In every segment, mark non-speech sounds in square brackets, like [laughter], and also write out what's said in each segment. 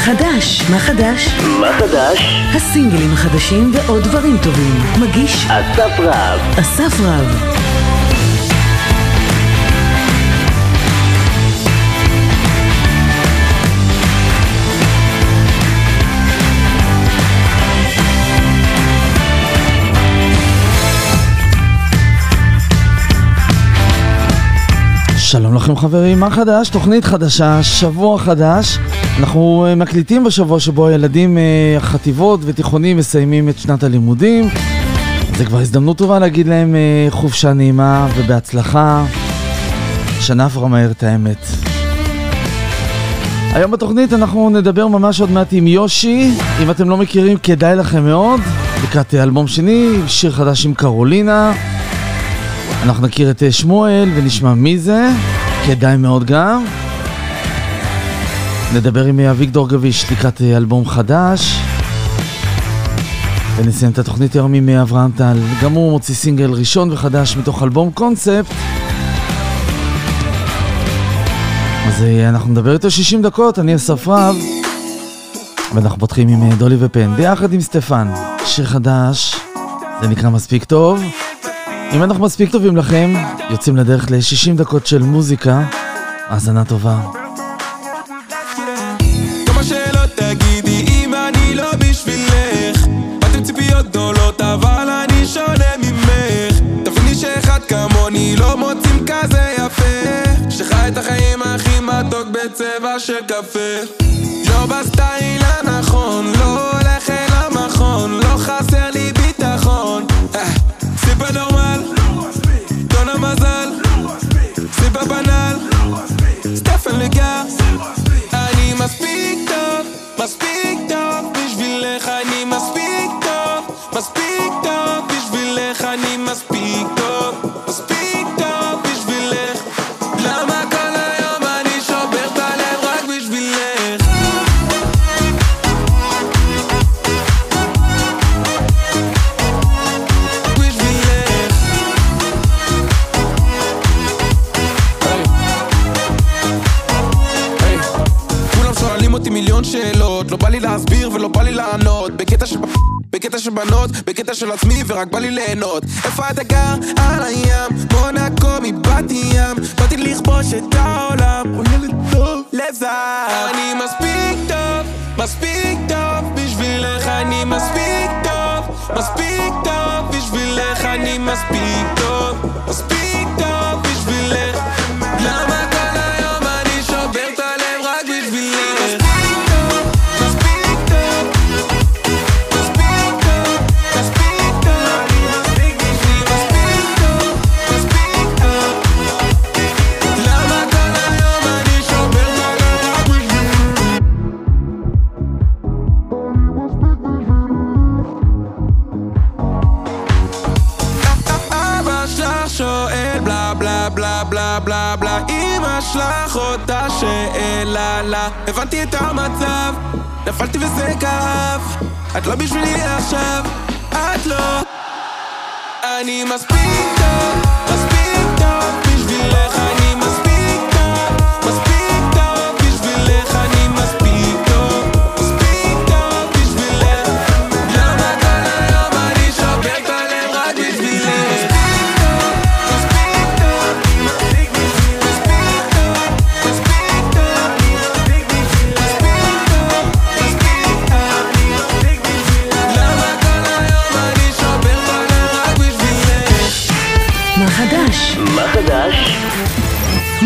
חדש? מה חדש? מה חדש? הסינגלים החדשים ועוד דברים טובים. מגיש אסף רב. אסף רב. שלום לכם חברים, מה חדש? תוכנית חדשה, שבוע חדש. אנחנו אה, מקליטים בשבוע שבו הילדים, אה, החטיבות ותיכונים מסיימים את שנת הלימודים. זה כבר הזדמנות טובה להגיד להם אה, חופשה נעימה ובהצלחה. שנה עברה מהר את האמת. היום בתוכנית אנחנו נדבר ממש עוד מעט עם יושי. אם אתם לא מכירים, כדאי לכם מאוד. לקראת אלבום שני, שיר חדש עם קרולינה. אנחנו נכיר את שמואל ונשמע מי זה, כדאי מאוד גם. נדבר עם אביגדור גביש לקראת אלבום חדש. ונסיים את התוכנית היום עם אברהם טל, גם הוא מוציא סינגל ראשון וחדש מתוך אלבום קונספט. אז אה, אנחנו נדבר איתו 60 דקות, אני אסף רב, ואנחנו פותחים עם אה, דולי ופן, ביחד עם סטפן, שיר חדש, זה נקרא מספיק טוב. אם אנחנו מספיק טובים לכם, יוצאים לדרך ל-60 דקות של מוזיקה, האזנה טובה. לא לא בצבע של קפה. לא בסטייל של בנות, בקטע של עצמי ורק בא לי ליהנות. איפה אתה גר? על הים, מונקו מבת ים. באתי לכבוש את העולם. הוא ילד טוב. לזהב אני מספיק טוב, מספיק טוב בשבילך. אני מספיק טוב מספיק טוב בשבילך. אני מספיק טוב את לא בשבילי עכשיו את לא. אני מספיק טוב מספיק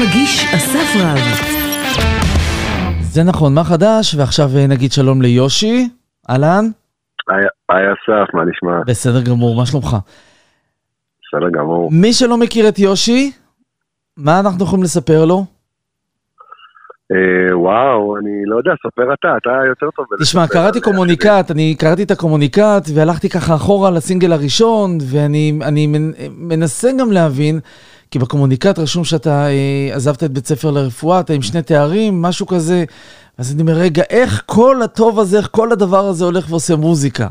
מגיש אסף רב. זה נכון, מה חדש? ועכשיו אה, נגיד שלום ליושי. אהלן? היי אסף, מה נשמע? בסדר גמור, מה שלומך? בסדר גמור. מי שלא מכיר את יושי, מה אנחנו יכולים לספר לו? אה, וואו, אני לא יודע, ספר אתה, אתה יותר טוב. תשמע, קראתי. קומוניקט, אני קראתי את הקומוניקט והלכתי ככה אחורה לסינגל הראשון, ואני אני מנ- מנסה גם להבין, כי בקומוניקט רשום שאתה אה, עזבת את בית ספר לרפואה, אתה עם שני תארים, משהו כזה, אז אני אומר, רגע, איך כל הטוב הזה, איך כל הדבר הזה הולך ועושה מוזיקה?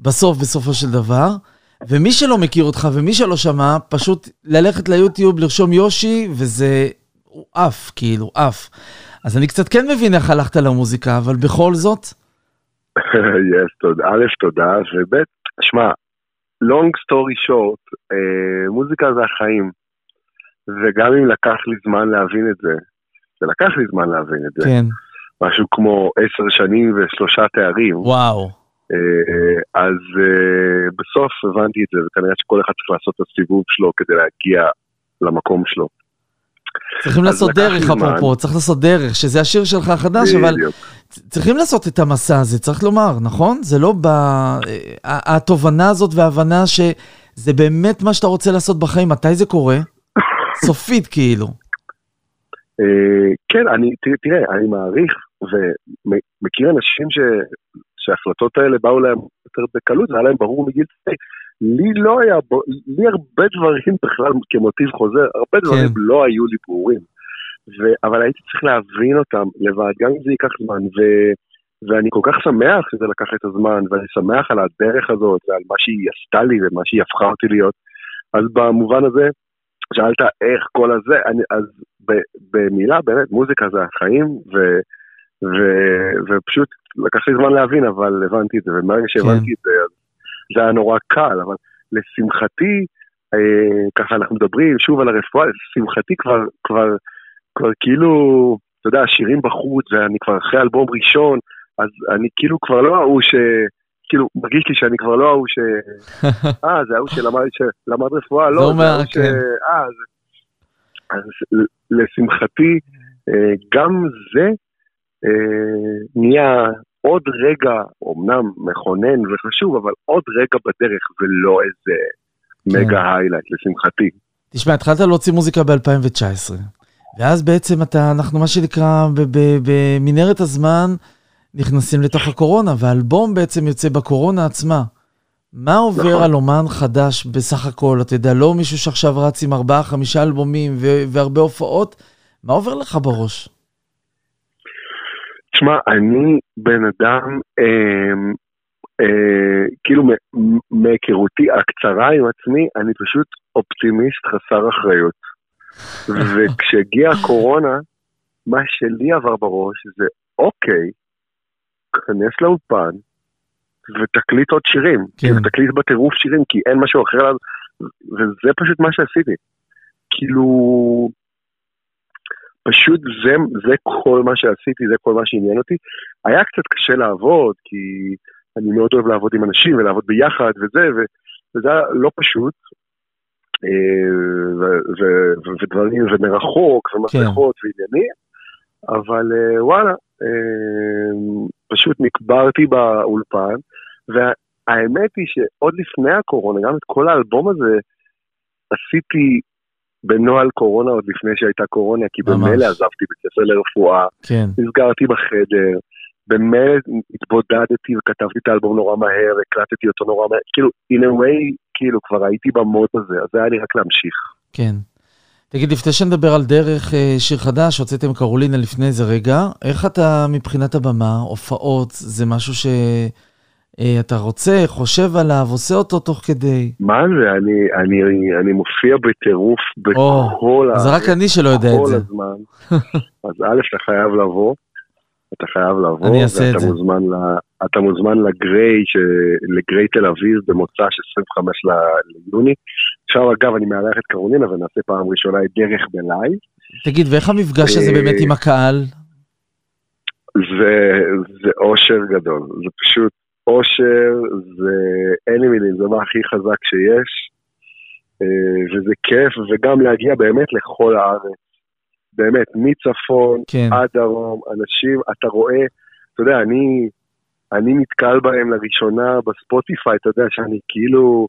בסוף, בסופו של דבר. ומי שלא מכיר אותך ומי שלא שמע, פשוט ללכת ליוטיוב, לרשום יושי, וזה... הוא עף, כאילו, עף. אז אני קצת כן מבין איך הלכת למוזיקה, אבל בכל זאת, [laughs] יס, תודה. א', תודה, וב', שמע, long story short, אה, מוזיקה זה החיים. וגם אם לקח לי זמן להבין את זה, זה לקח לי זמן להבין את זה. כן, משהו כמו עשר שנים ושלושה תארים. וואו. אה, אז אה, בסוף הבנתי את זה, וכנראה שכל אחד צריך לעשות את הסיבוב שלו כדי להגיע למקום שלו. צריכים לעשות דרך. אפרופו, צריך לעשות דרך, שזה השיר שלך החדש, אבל. צריכים לעשות את המסע הזה, צריך לומר, נכון? זה לא ב... אה, התובנה הזאת וההבנה שזה באמת מה שאתה רוצה לעשות בחיים, מתי זה קורה? סופית כאילו. אה, כן, אני, תראה, אני מעריך ומכיר אנשים ש, שההחלטות האלה באו להם יותר בקלות, זה היה להם ברור מגיל צעיר. לי לא היה, לי הרבה דברים בכלל כמוטיב חוזר, הרבה דברים כן. לא היו לי ברורים. ו, אבל הייתי צריך להבין אותם לבד, גם אם זה ייקח זמן, ו, ואני כל כך שמח שזה לקח את הזמן, ואני שמח על הדרך הזאת, ועל מה שהיא עשתה לי ומה שהיא הפכה אותי להיות. אז במובן הזה, שאלת איך כל הזה, אני, אז ב, במילה, באמת, מוזיקה זה החיים, ו, ו, ופשוט לקח לי זמן להבין, אבל הבנתי את זה, ומרגע שהבנתי את זה, זה היה נורא קל, אבל לשמחתי, אה, ככה אנחנו מדברים שוב על הרפואה, לשמחתי כבר, כבר, כבר כאילו, אתה יודע, השירים בחוץ, ואני כבר אחרי אלבום ראשון, אז אני כאילו כבר לא ההוא ש... כאילו, מרגיש לי שאני כבר לא ההוא ש... [laughs] אה, זה ההוא שלמד, שלמד רפואה, לא, זה ההוא ש... כן. אה, זה... אז לשמחתי, אה, גם זה אה, נהיה עוד רגע, אמנם מכונן וחשוב, אבל עוד רגע בדרך, ולא איזה כן. מגה היילייט, לשמחתי. תשמע, התחלת להוציא מוזיקה ב-2019, ואז בעצם אתה, אנחנו מה שנקרא, במנהרת הזמן, נכנסים לתוך הקורונה, והאלבום בעצם יוצא בקורונה עצמה. מה עובר נכון. על אומן חדש בסך הכל? אתה יודע, לא מישהו שעכשיו רץ עם ארבעה, חמישה אלבומים ו- והרבה הופעות, מה עובר לך בראש? תשמע, אני בן אדם, אה, אה, כאילו מהיכרותי הקצרה עם עצמי, אני פשוט אופטימיסט חסר אחריות. [laughs] וכשהגיעה הקורונה, מה שלי עבר בראש זה, אוקיי, כנס לאולפן ותקליט עוד שירים. כן. כאילו, תקליט בטירוף שירים, כי אין משהו אחר, לעשות, וזה פשוט מה שעשיתי. כאילו, פשוט זה, זה כל מה שעשיתי, זה כל מה שעניין אותי. היה קצת קשה לעבוד, כי אני מאוד אוהב לעבוד עם אנשים ולעבוד ביחד וזה, ו, וזה היה לא פשוט. אה, ודברים, ומרחוק, ומסכות ועניינים, אבל אה, וואלה, אה, פשוט נקברתי באולפן, והאמת היא שעוד לפני הקורונה, גם את כל האלבום הזה, עשיתי בנוהל קורונה עוד לפני שהייתה קורונה, כי. במילא עזבתי בית ספר לרפואה, כן. נסגרתי בחדר, במילא התבודדתי וכתבתי את האלבום נורא מהר, הקלטתי אותו נורא מהר, כאילו, in a way, כאילו, כבר הייתי במוד הזה, אז זה היה לי רק להמשיך. כן. תגיד, לפני שנדבר על דרך אה, שיר חדש, הוצאתם קרולינה לפני איזה רגע, איך אתה מבחינת הבמה, הופעות, זה משהו שאתה רוצה, חושב עליו, עושה אותו תוך כדי? מה זה, אני, אני, אני מופיע בטירוף בכל אז זה רק אני שלא יודע את זה. הזמן. [laughs] אז א', אתה חייב לבוא, אתה חייב לבוא, אני אעשה את זה. מוזמן, ל, אתה מוזמן לגריי, ש, לגריי תל אביב במוצ"ש 25 ל- ליוני. עכשיו אגב, אני מארח את קרולינה ונעשה פעם ראשונה את דרך בלייב. תגיד, ואיך המפגש הזה אה, באמת עם הקהל? זה, זה אושר גדול, זה פשוט אושר, זה אין לי מילים, זה מה הכי חזק שיש, אה, וזה כיף, וגם להגיע באמת לכל הארץ, באמת, מצפון כן. עד דרום, אנשים, אתה רואה, אתה יודע, אני, אני נתקל בהם לראשונה בספוטיפיי, אתה יודע, שאני כאילו,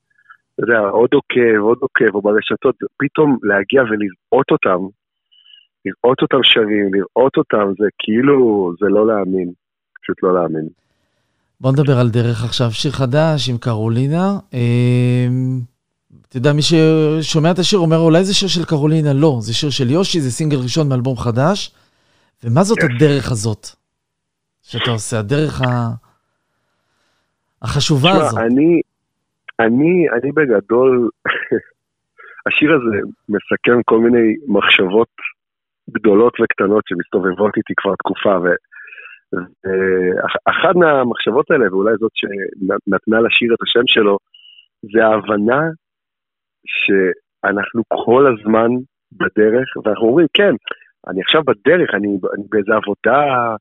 אתה יודע, עוד עוקב, עוד עוקב, או ברשתות, פתאום להגיע ולראות אותם, לראות אותם שרים, לראות אותם, זה כאילו, זה לא להאמין, פשוט לא להאמין. בוא נדבר על דרך עכשיו, שיר חדש עם קרולינה. אה, אתה יודע, מי ששומע את השיר אומר, אולי זה שיר של קרולינה, לא, זה שיר של יושי, זה סינגל ראשון מאלבום חדש. ומה זאת Yes. הדרך הזאת שאתה עושה, הדרך ה... החשובה תשמע, הזאת? אני, אני, אני בגדול, [laughs] השיר הזה מסכם כל מיני מחשבות גדולות וקטנות שמסתובבות איתי כבר תקופה, ואחת מהמחשבות האלה, ואולי זאת שנתנה לשיר את השם שלו, זה ההבנה שאנחנו כל הזמן בדרך, ואנחנו אומרים, כן, אני עכשיו בדרך, אני, אני באיזה עבודה,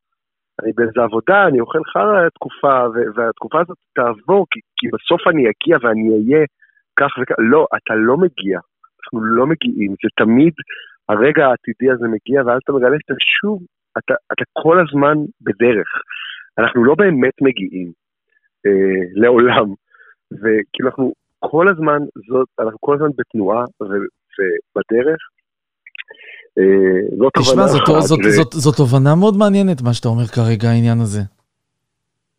אני באיזה עבודה, אני אוכל חרא תקופה, והתקופה הזאת תעבור, כי, כי בסוף אני אגיע ואני אהיה כך וכך. לא, אתה לא מגיע. אנחנו לא מגיעים. זה תמיד, הרגע העתידי הזה מגיע, ואז אתה מגלה שאתה שוב, אתה, אתה כל הזמן בדרך. אנחנו לא באמת מגיעים אה, לעולם. וכאילו אנחנו כל הזמן, זאת, אנחנו כל הזמן בתנועה ובדרך. אה, זאת תשמע, זאת, זאת, זאת, זאת, זאת תובנה מאוד מעניינת, מה שאתה אומר כרגע, העניין הזה.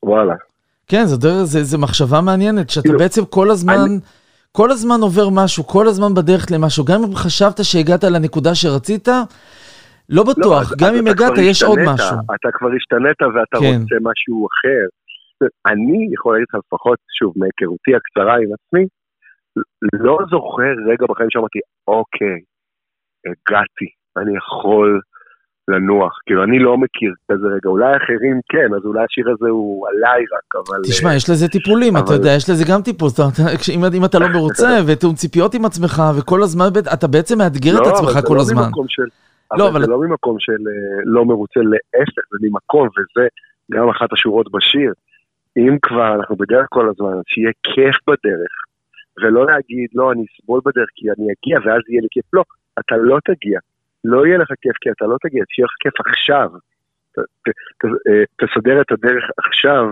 וואלה. כן, זו מחשבה מעניינת, שאתה כאילו, בעצם כל הזמן... אני... כל הזמן עובר משהו, כל הזמן בדרך למשהו. גם אם חשבת שהגעת לנקודה שרצית, לא בטוח, לא, גם אם הגעת, יש עוד משהו. אתה כבר השתנית ואתה כן. רוצה משהו אחר. אני יכול להגיד לך לפחות, שוב, מהיכרותי הקצרה עם עצמי, לא זוכר רגע בחיים שאמרתי, אוקיי, הגעתי, אני יכול לנוח. כאילו, אני לא מכיר כזה רגע, אולי אחרים כן, אז אולי השיר הזה הוא עליי רק, אבל... תשמע, יש לזה טיפולים, אבל... אתה יודע, יש לזה גם טיפול. [laughs] אם, אם אתה לא מרוצה, [laughs] ותיאום ציפיות עם עצמך, וכל הזמן, אתה בעצם מאתגר לא, את עצמך כל לא הזמן. של... לא, אבל זה לא ממקום של אה, לא מרוצה, להפך, זה ממקום, וזה גם אחת השורות בשיר. אם כבר אנחנו בדרך כל הזמן, שיהיה כיף בדרך, ולא להגיד, לא, אני אסבול בדרך כי אני אגיע ואז יהיה לי כיף. לא, אתה לא תגיע. לא יהיה לך כיף כי אתה לא תגיע, שיהיה לך כיף עכשיו. ת, ת, ת, אה, תסדר את הדרך עכשיו,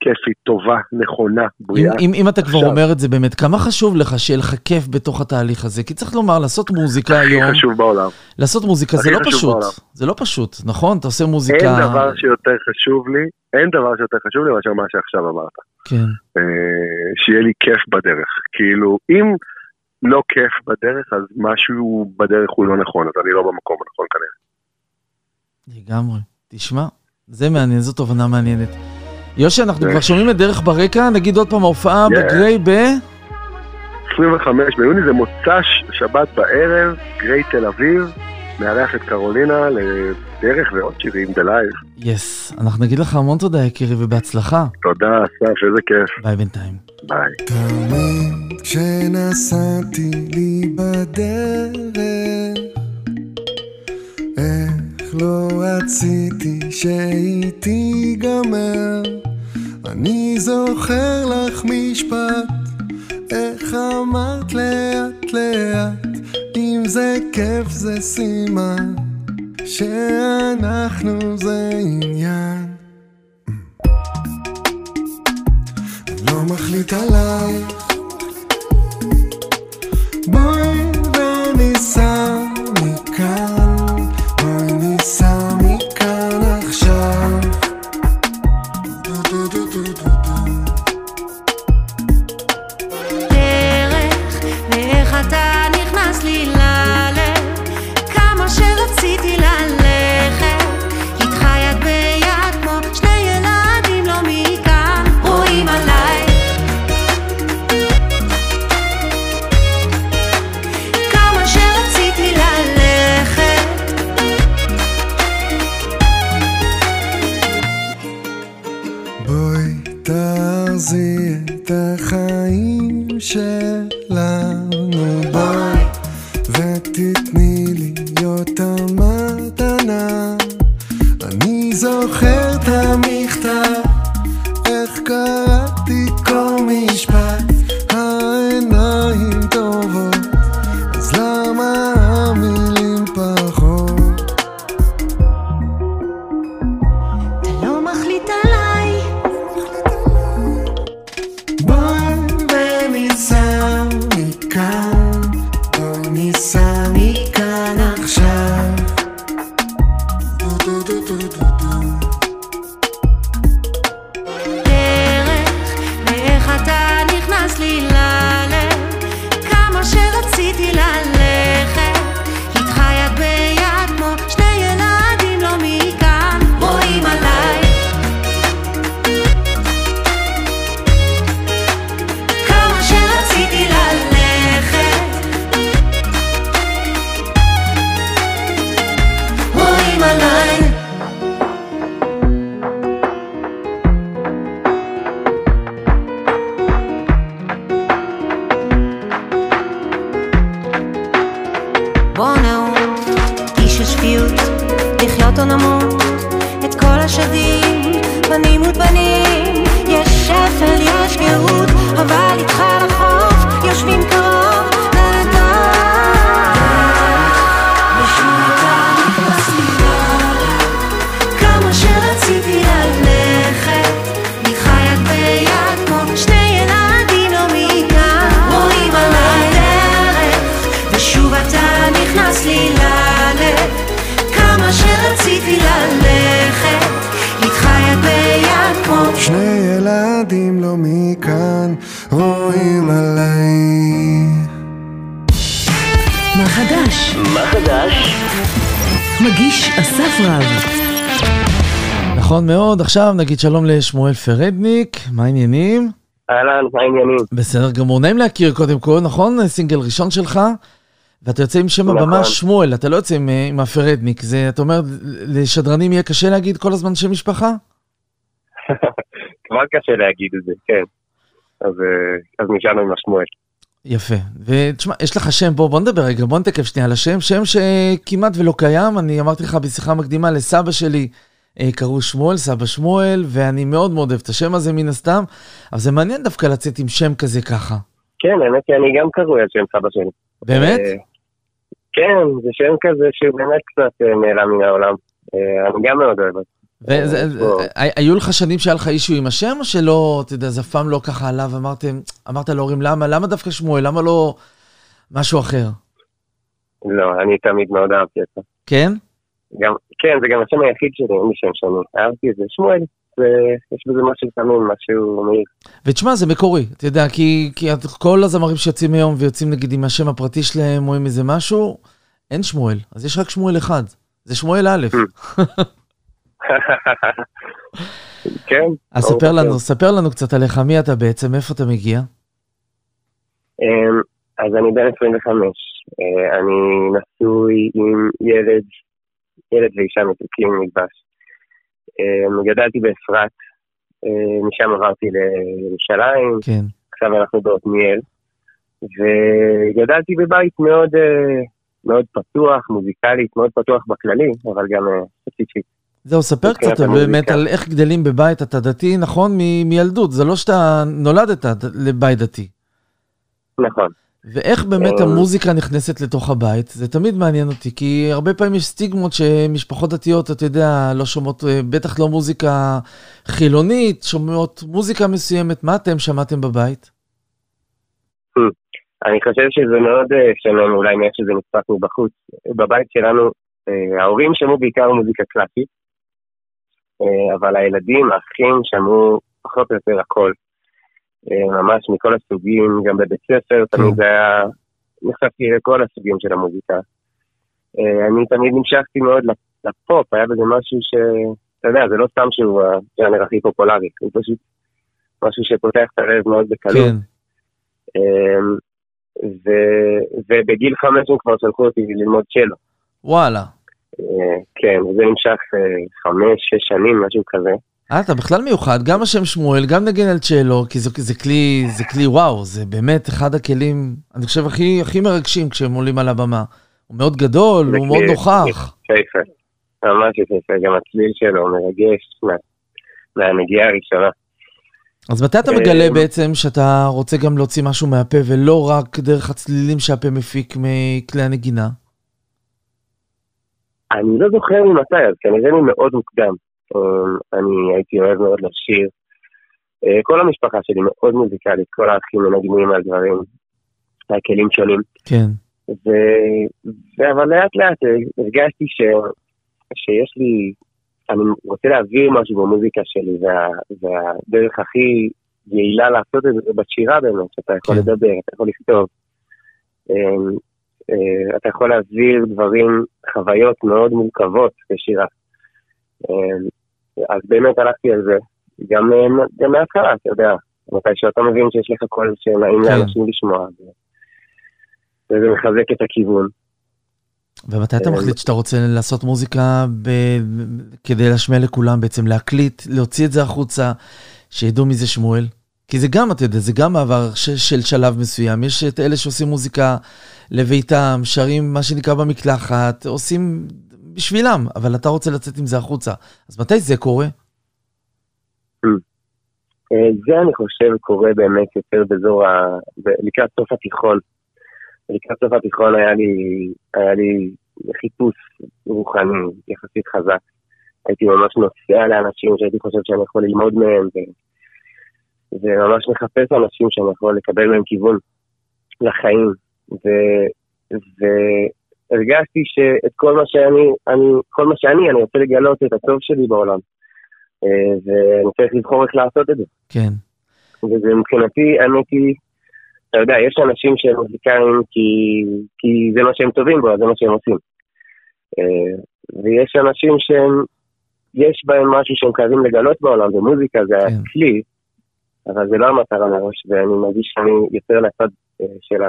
כיפית, טובה, נכונה, בריאה. אם, אם, אם אתה עכשיו. כבר אומר את זה באמת, כמה חשוב לך שיהיה לך כיף בתוך התהליך הזה? כי צריך לומר, לעשות מוזיקה הכי היום... הכי חשוב בעולם. לעשות מוזיקה זה לא פשוט. בעולם. זה לא פשוט, נכון? אתה עושה מוזיקה... אין דבר שיותר חשוב לי, אין דבר שיותר חשוב לי מאשר מה שעכשיו אמרת. כן. אה, שיהיה לי כיף בדרך. כאילו, אם... לא כיף בדרך, אז משהו בדרך הוא לא נכון, אז אני לא במקום הנכון כנראה. לגמרי. תשמע, זה מעניין, זו תובנה מעניינת. יושי, אנחנו כבר שומעים את דרך ברקע, נגיד עוד פעם, ההופעה בגריי ב... 25 ביוני, זה מוצ"ש, שבת בערב, גריי תל אביב, מארח את קרולינה לדרך ועוד שירים בלייב. Yes, אנחנו נגיד לך המון תודה יקירי ובהצלחה. תודה, אסף, איזה כיף. ביי בינתיים. ביי. לא רציתי שהיא תיגמר. אני זוכר לך משפט, איך אמרת לאט לאט, אם זה כיף זה סימן, שאנחנו זה עניין. לא מחליט עלייך בואי וניסע עכשיו נגיד שלום לשמואל פרדניק, מה העניינים? אהלן, מה העניינים? בסדר גמור, נעים להכיר קודם כל, נכון? סינגל ראשון שלך, ואתה יוצא עם שם נכון. הבמה שמואל, אתה לא יוצא עם, אה, עם הפרדניק, זה, אתה אומר, לשדרנים יהיה קשה להגיד כל הזמן שם משפחה? [laughs] כבר קשה להגיד את זה, כן. אז, אה, אז נשארנו עם השמואל. יפה. ותשמע, יש לך שם, בוא, בוא נדבר רגע, בוא נתקף שנייה על השם, שם שכמעט ולא קיים, אני אמרתי לך בשיחה מקדימה, לסבא שלי קראו שמואל, סבא שמואל, ואני מאוד מאוד אוהב את השם הזה מן הסתם, אבל זה מעניין דווקא לצאת עם שם כזה ככה. כן, האמת היא, אני גם קרוי על שם סבא שלי. באמת? אה, כן, זה שם כזה שהוא באמת קצת אה, נעלם מן העולם. אה, אני גם מאוד אוהב אה, זה- היו לך שנים שהיה לך אישו עם השם, או שלא, אתה יודע, זה אף פעם לא ככה עליו, אמרתם, אמרת להורים, למה, למה דווקא שמואל, למה לא משהו אחר? לא, אני תמיד מאוד אהבתי אותו. כן? גם, כן, זה גם השם היחיד שלי, אין לי שם שני. אהבתי את זה, שמואל. זה- יש בזה משהו תמים, משהו מהיר. ותשמע, זה מקורי, אתה יודע, כי, כי את- כל הזמרים שיוצאים היום ויוצאים נגיד עם השם הפרטי שלהם או עם איזה משהו, אין שמואל, אז יש רק שמואל אחד, זה שמואל א'. [laughs] כן. אז ספר. לנו, ספר לנו קצת עליך, מי אתה בעצם, מאיפה אתה מגיע? אמ, אז אני בן 25. אה, אני נשוי עם ילד, ילד ואישה מתוקים מדבש. אמ, גדלתי באפרת, אה, משם עברתי לירושלים, כן. עכשיו אנחנו בעתניאל. וגדלתי בבית מאוד, אה, מאוד פתוח, מוזיקלית, מאוד פתוח בכללי, אבל גם אה, ספציפית. זהו, ספר קצת. באמת על איך גדלים בבית, אתה דתי, נכון, מילדות, זה לא שאתה נולדת לבית דתי. נכון. ואיך באמת אה. המוזיקה נכנסת לתוך הבית, זה תמיד מעניין אותי, כי הרבה פעמים יש סטיגמות שמשפחות דתיות, אתה יודע, לא שומעות, אה, בטח לא מוזיקה חילונית, שומעות מוזיקה מסוימת, מה אתם שמעתם בבית? אני חושב שזה מאוד אה, שונה אולי מאיך שזה נתפס מבחוץ. בבית שלנו, אה, ההורים שמעו בעיקר מוזיקה קלאסית, אה, אבל הילדים, האחים, שמעו פחות או יותר הכל. אה, ממש מכל הסוגים, גם בבית ספר תמיד זה היה, נחשפתי לכל הסוגים של המוזיקה. אה, אני תמיד נמשכתי מאוד לפופ, היה בזה משהו ש... אתה יודע, זה לא סתם שהוא הג'אנר הכי פופולרי, הוא פשוט משהו שפותח את הלב מאוד בקלות. כן. אמ, ו, ובגיל חמש הם כבר שלחו אותי ללמוד צ'לו. וואלה. אה, כן, וזה נמשך חמש, שש שנים, משהו כזה. אה, אתה בכלל מיוחד, גם השם שמואל, גם נגן על צ'לו, כי זה, זה כלי, זה כלי וואו, זה באמת אחד הכלים, אני חושב, הכי, הכי מרגשים כשהם עולים על הבמה. הוא מאוד גדול, הוא מאוד נוכח. יפהפה. ממש יפהפה, גם הצליל שלו מרגש מה- מהנגיעה הראשונה. אז מתי אתה אה, מגלה בעצם שאתה רוצה גם להוציא משהו מהפה, ולא רק דרך הצלילים שהפה מפיק מכלי הנגינה? אני לא זוכר ממתי, אז כנראה ממאוד מוקדם. אמ, אני הייתי אוהב מאוד לשיר. אה, כל המשפחה שלי מאוד מוזיקלית, כל האחים מנגנים על דברים, על כלים שונים. כן. ו... ו... אבל לאט לאט הרגשתי ש... שיש לי, אני רוצה להעביר משהו במוזיקה שלי, וה... והדרך הכי יעילה לעשות את זה בשירה באמת, שאתה יכול כן. לדבר, אתה יכול לכתוב. אמ, אה, אתה יכול להעביר דברים, חוויות מאוד מורכבות בשירה. אז באמת הלכתי על זה, גם, אה, גם מההתחלה, אתה יודע, מתי שאתה מבין שיש לך קול שנעים כן. לאנשים לשמוע, ו- וזה מחזק את הכיוון. ומתי אתה אה, מחליט שאתה רוצה לעשות מוזיקה ב... כדי להשמיע לכולם, בעצם להקליט, להוציא את זה החוצה, שידעו מי זה שמואל? כי זה גם, אתה יודע, זה גם מעבר ש... של שלב מסוים. יש את אלה שעושים מוזיקה לביתם, שרים מה שנקרא במקלחת, עושים בשבילם, אבל אתה רוצה לצאת עם זה החוצה. אז מתי זה קורה? אה, זה אני חושב קורה באמת יותר באזור ה... לקראת סוף התיכון. לקראת סוף התיכון היה לי, היה לי חיפוש רוחני יחסית חזק. הייתי ממש נוסע לאנשים שהייתי חושב שאני יכול ללמוד מהם, ו... וממש מחפש אנשים שאני יכול לקבל מהם כיוון לחיים. ו... והרגשתי שאת כל מה שאני, אני, כל מה שאני, אני רוצה לגלות את הטוב שלי בעולם. אה, ואני צריך לבחור איך לעשות את זה. כן. וזה מבחינתי, האמת היא, אתה יודע, יש אנשים שהם מוזיקאים כי, כי זה מה שהם טובים בו, זה מה שהם עושים. אה, ויש אנשים שהם, יש בהם משהו שהם חייבים לגלות בעולם, ומוזיקה זה כן. הכלי, אבל זה לא המטרה מראש, ואני מרגיש שאני יותר לצד אה, של,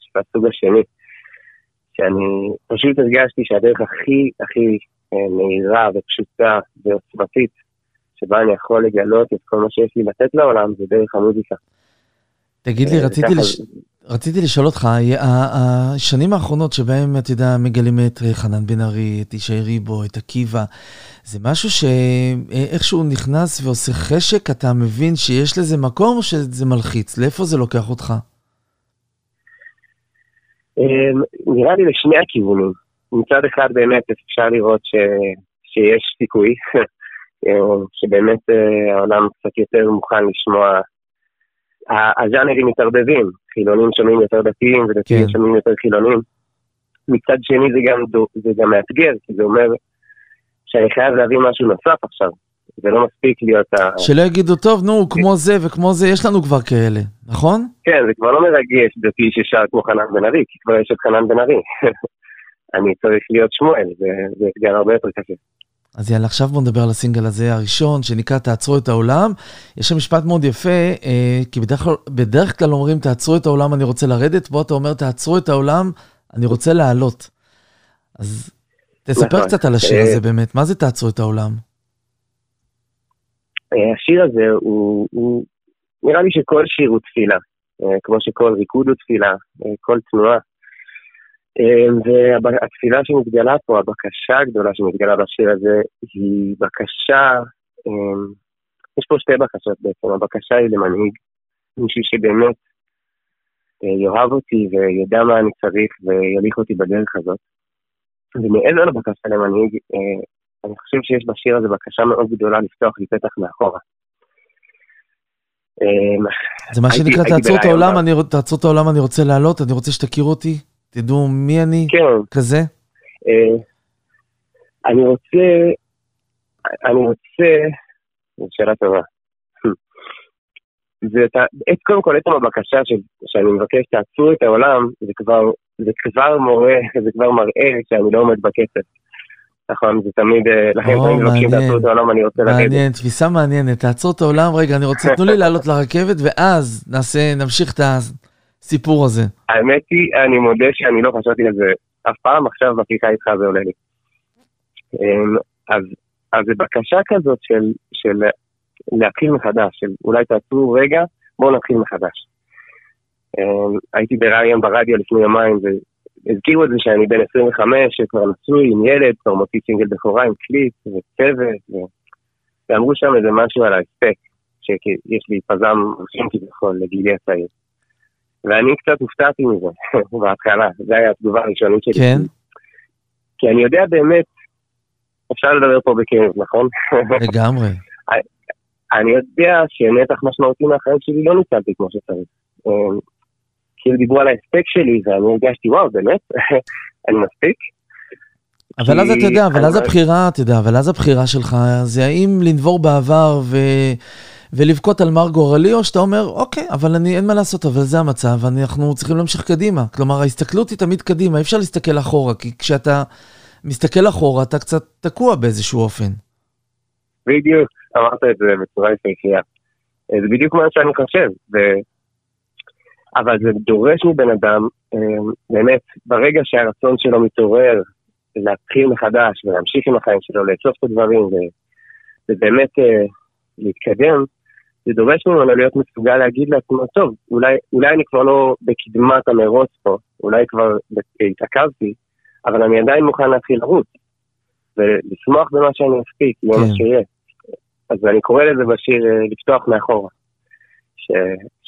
של הסוג השני. שאני פשוט הרגשתי שהדרך הכי הכי אה, מהירה ופשוטה ועוצמתית שבה אני יכול לגלות את כל מה שיש לי לתת לעולם זה דרך המוזיקה. תגיד לי, אה, רציתי, לש... רציתי לשאול אותך, השנים האחרונות שבהם, אתה יודע, מגלים את חנן בן ארי, את ישי ריבו, את עקיבא, זה משהו שאיכשהו נכנס ועושה חשק, אתה מבין שיש לזה מקום או שזה מלחיץ? לאיפה זה לוקח אותך? אה, נראה לי לשני הכיוונים. מצד אחד באמת אפשר לראות ש... שיש סיכוי, [laughs] אה, שבאמת אה, העולם קצת יותר מוכן לשמוע. הז'אנרים מתערבבים, חילונים שומעים יותר דתיים ודתיים כן. שומעים יותר חילונים. מצד שני זה גם, זה גם מאתגר, כי זה אומר שאני חייב להביא משהו נוסף עכשיו. זה לא מספיק להיות ה... שלא יגידו, טוב, נו, כמו זה וכמו זה, יש לנו כבר כאלה, נכון? כן, זה כבר לא מרגש דתי ששר כמו חנן בן ארי, כי כבר יש את חנן בן ארי. [laughs] אני צריך להיות שמואל, זה, זה אתגר הרבה יותר קשה. אז יאללה, עכשיו בוא נדבר על הסינגל הזה הראשון, שנקרא תעצרו את העולם. יש שם משפט מאוד יפה, אה, כי בדרך בדרך כלל אומרים תעצרו את העולם, אני רוצה לרדת, פה אתה אומר תעצרו את העולם, אני רוצה לעלות. אז תספר נכון. קצת על השיר אה, הזה באמת, מה זה תעצרו את העולם? השיר הזה הוא, הוא, נראה לי שכל שיר הוא תפילה, אה, כמו שכל ריקוד הוא תפילה, אה, כל תנועה. אה, והתפילה שמתגלה פה, הבקשה הגדולה שמתגלה בשיר הזה, היא בקשה, יש פה שתי בקשות בעצם, הבקשה היא למנהיג, מישהו שבאמת אה, יאהב אותי וידע מה אני צריך ויוליך אותי בדרך הזאת. ומעבר לבקשה למנהיג, אני חושב שיש בשיר הזה בקשה מאוד גדולה לפתוח לי פתח מאחורה. אמ, זה מה שנקרא תעצרו את העולם, אני, תעצרו את העולם, אני רוצה לעלות, אני רוצה שתכירו אותי, תדעו מי אני, כן, כזה. אה, אני רוצה, אני רוצה, זו שאלה טובה. זה את קודם כל, עצם הבקשה ש- שאני מבקש תעצרו את העולם, זה כבר, זה כבר מורה, זה כבר מראה שאני לא עומד בקצב. נכון, זה תמיד, אה, לכן תמיד מבקשים. תעצרו את העולם, אני רוצה לרדת. מעניין, תפיסה מעניינת, תעצרו את העולם, רגע, אני רוצה, תנו לי לעלות לרכבת, ואז נעשה, נמשיך את הסיפור הזה. האמת היא, אני מודה שאני לא חשבתי על זה אף פעם, עכשיו בשיחה איתך זה עולה לי. אמ, אז, אז זה בקשה כזאת של, של להתחיל מחדש, של אולי תעצרו רגע, בואו נתחיל מחדש. אמ, הייתי בראיון ברדיו לפני יומיים, והזכירו את זה שאני בן 25, שכבר נשוי עם ילד, כבר מוציא סינגל בכורה עם קליפ וצוות, ו... ואמרו שם איזה משהו על ההספק, שיש לי פזם מרשים כביכול לגילי הצעיר. ואני קצת הופתעתי מזה [laughs] בהתחלה, זו הייתה התגובה הראשונית שלי. כן, כי אני יודע באמת, אפשר לדבר פה בכאב, נכון? [laughs] לגמרי. אני יודע שנתח משמעותי מהחיים שלי לא ניצלתי כמו שצריך. כאילו דיברו על ההספק שלי, ואני הרגשתי, וואו, באמת? [laughs] אני מספיק? אבל אז אתה יודע, אבל אז רואה- הבחירה, אתה יודע, אבל אז הבחירה שלך זה האם לנבור בעבר ו... ולבכות על מר גורלי, או שאתה אומר, אוקיי, אבל אני, אין מה לעשות, אבל זה המצב, אנחנו צריכים להמשיך קדימה. כלומר, ההסתכלות היא תמיד קדימה, אי אפשר להסתכל אחורה, כי כשאתה מסתכל אחורה, אתה קצת תקוע באיזשהו אופן. בדיוק, אמרת את זה בצורה יפהפייה. זה בדיוק מה שאני חושב. אבל זה דורש מבן אדם, אמ, באמת, ברגע שהרצון שלו מתעורר, להתחיל מחדש ולהמשיך עם החיים שלו, לאסוף את הדברים. ובאמת אה, להתקדם, זה דורש ממנו להיות מסוגל להגיד לעצמו, טוב, אולי, אולי אני כבר לא בקדמת המרוץ פה, אולי כבר התעכבתי, אבל אני עדיין מוכן להתחיל לרוץ. ולשמוח במה שאני אספיק, מה כן. שיהיה. אז אני קורא לזה בשיר אה, לפתוח מאחורה.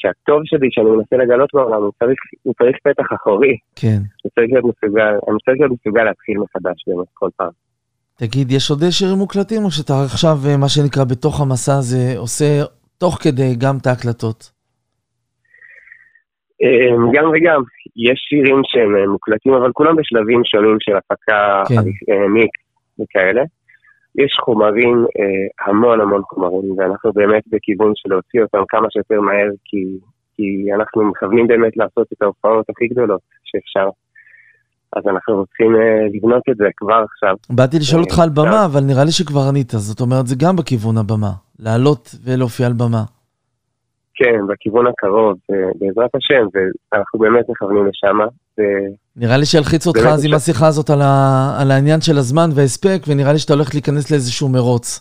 שהטוב שלי שאני מנסה לגלות בעולם, הוא צריך, הוא צריך פתח אחורי, כן. הוא צריך להיות מסוגל, אני צריך להיות מסוגל להתחיל מחדש באמת כל פעם. תגיד, יש עוד שירים מוקלטים, או שאתה עכשיו, אה, מה שנקרא, בתוך המסע הזה, עושה תוך כדי גם את ההקלטות? אה, גם וגם, יש שירים שהם אה, מוקלטים, אבל כולם בשלבים שונים של הפקה, כן. אה, מיקס וכאלה. יש חומרים, אה, המון המון חומרים, ואנחנו באמת בכיוון של להוציא אותם כמה שיותר מהר, כי, כי אנחנו מכוונים באמת לעשות את ההופעות הכי גדולות שאפשר. אז אנחנו רוצים אה, לבנות את זה כבר עכשיו. באתי לשאול אה, אותך על במה. אבל נראה לי שכבר ענית, זאת אומרת, זה גם בכיוון הבמה. לעלות ולהופיע על במה. כן, בכיוון הקרוב, בעזרת השם, ואנחנו באמת מכוונים לשם. נראה לי שילחיץ אותך אז עם. השיחה הזאת על, ה... על העניין של הזמן וההספק, ונראה לי שאתה הולך להיכנס לאיזשהו מרוץ.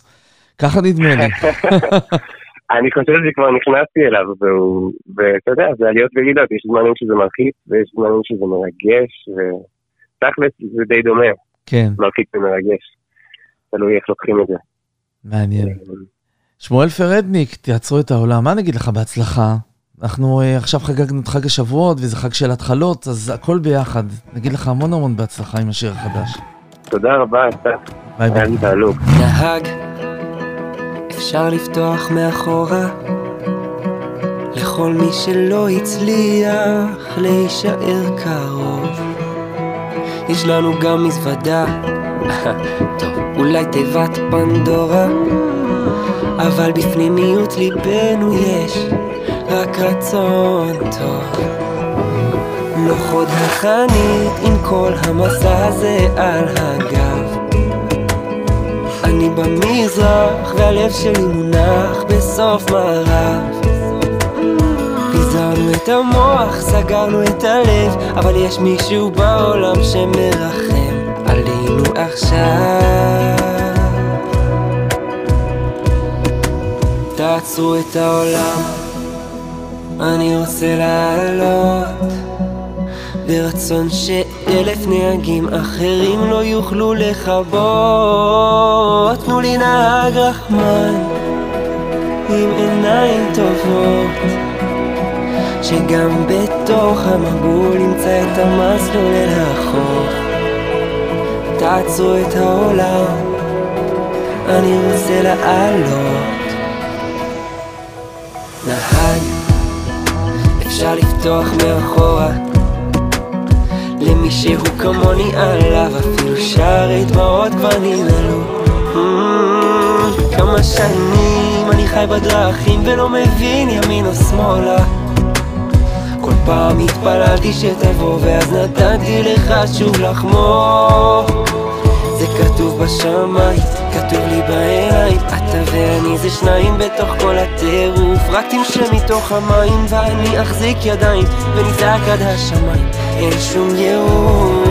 ככה נדמה לי. [laughs] אני חושב שכבר נכנסתי אליו, והוא, ואתה יודע, זה עליות וירידות, יש זמנים שזה מלחיץ, ויש זמנים שזה מרגש, ותכלס זה די דומה, כן, מלחיץ ומרגש. תלוי איך לוקחים את זה. מעניין. שמואל פרדניק, תייצרו את העולם. מה נגיד לך בהצלחה? אנחנו uh, עכשיו חגגנו את חג השבועות, וזה חג של התחלות, אז הכל ביחד. נגיד לך המון המון בהצלחה עם השיר החדש. תודה רבה, אסף, ביי ביי. נהג, אפשר לפתוח מאחורה לכל מי שלא הצליח להישאר קרוב. יש לנו גם מזוודה, [laughs] טוב, אולי תיבת פנדורה, אבל בפנימיות ליבנו יש רק רצון טוב. לא חוד החנית עם כל המסע הזה על הגב. אני במזרח והלב שלי מונח בסוף מערב פיזרנו את המוח, סגרנו את הלב אבל יש מישהו בעולם שמרחם עלינו עכשיו תעצרו את העולם אני רוצה לעלות. ברצון שאלף נהגים אחרים לא יוכלו לכבות. תנו לי נהג רחמן עם עיניים טובות שגם בתוך המבול ימצא את המסלול אל החוף. תעצרו את העולם אני רוצה לעלות אפשר לפתוח מאחורה. למי שהוא כמוני עליו אפילו שערי דמעות כבר ננעלו. Mm, כמה שנים אני חי בדרכים ולא מבין ימין או שמאלה כל פעם התפללתי שתבוא ואז נתתי לך שוב לחמור. זה כתוב בשמיים, כתוב לי בעיניים אתה ואני זה שניים בתוך כל הטירוף. רק תמשה מתוך המים ואני אחזיק ידיים ונזעק עד השמיים. אין שום ייאוש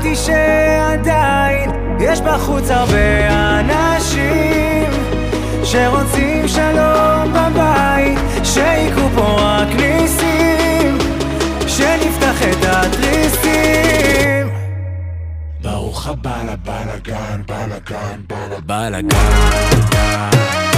התפללתי שעדיין יש בחוץ הרבה אנשים שרוצים שלום בבית, שיקרו פה רק ניסים, שנפתח את התריסים. ברוך הבא לבלאגן, בלאגן, בלאגן.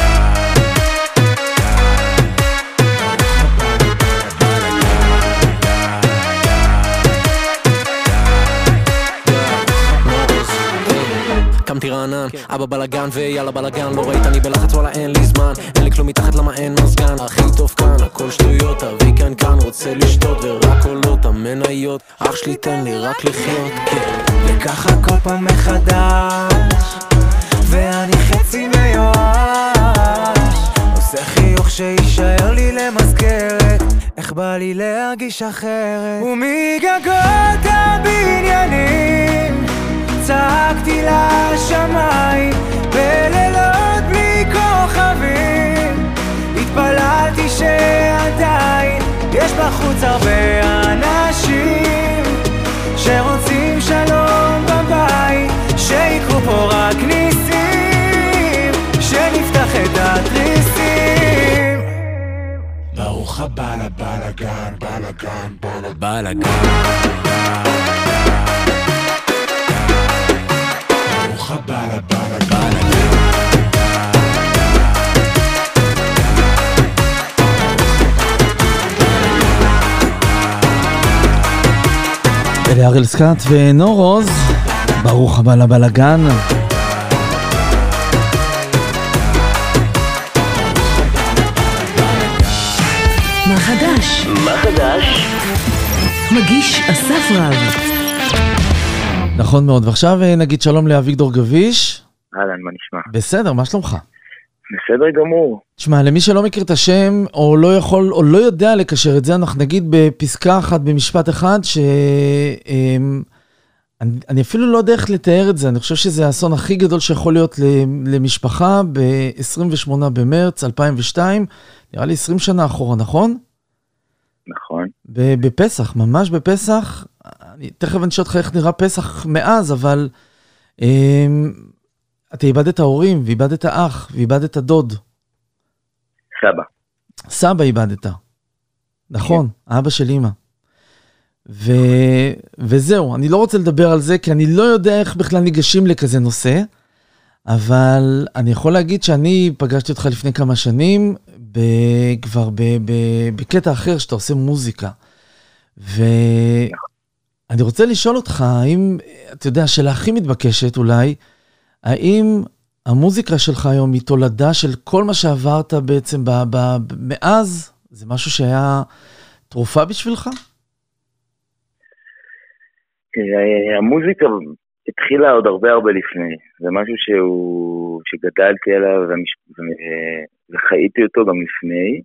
קמתי רענן, אבא בלאגן ויאללה בלאגן לא ראית אני בלחץ וואלה אין לי זמן. אין לי כלום מתחת למה אין מזגן. הכי טוב כאן הכל שטויות. תביא כאן כאן רוצה לשתות ורק עולות המניות. אח שלי תן לי רק לחיות כן. וככה כל פעם מחדש, ואני חצי מיואש. עושה חיוך שיישאר לי למזכרת, איך בא לי להרגיש אחרת. ומגגות הבניינים, צעקתי לשמיים, בלילות בלי כוכבים. התפללתי שעדיין יש בחוץ הרבה אנשים שרוצים שלום בבית, שיקרו פה רק ניסים, שנפתח את התריסים. ברוך הבא לבלאגן, בלאגן, בלאגן. בלאגן. ברוך הבא לבלאגן. אלה הראל סקאט ונור רוז, ברוך הבא לבלאגן. מה חדש? מה חדש? מגיש אסף רב. נכון מאוד, ועכשיו אה, נגיד שלום לאביגדור גביש. אהלן, מה נשמע? בסדר, מה שלומך? בסדר גמור. תשמע, למי שלא מכיר את השם, או לא יכול, או לא יודע לקשר את זה, אנחנו נגיד בפסקה אחת, במשפט אחד, ש... אמ, אני, אני אפילו לא יודע איך לתאר את זה, אני חושב שזה האסון הכי גדול שיכול להיות למשפחה ב-28 במרץ 2002, נראה לי 20 שנה אחורה, נכון? נכון. בפסח, ממש בפסח. אני, תכף אני אשאל אותך איך נראה פסח מאז, אבל אמ, אתה איבדת הורים, ואיבדת אח, ואיבדת דוד. סבא. סבא איבדת. נכון, אבא של אימא. ו... וזהו, אני לא רוצה לדבר על זה, כי אני לא יודע איך בכלל ניגשים לכזה נושא, אבל אני יכול להגיד שאני פגשתי אותך לפני כמה שנים, ב... כבר ב... ב... בקטע אחר שאתה עושה מוזיקה. ואני רוצה לשאול אותך, האם, אתה יודע, השאלה הכי מתבקשת אולי, האם המוזיקה שלך היום היא תולדה של כל מה שעברת בעצם ב... ב... מאז? זה משהו שהיה תרופה בשבילך? אה, המוזיקה התחילה עוד הרבה הרבה לפני. זה משהו שהוא, שגדלתי עליו ומש- ו- וחייתי אותו גם לפני.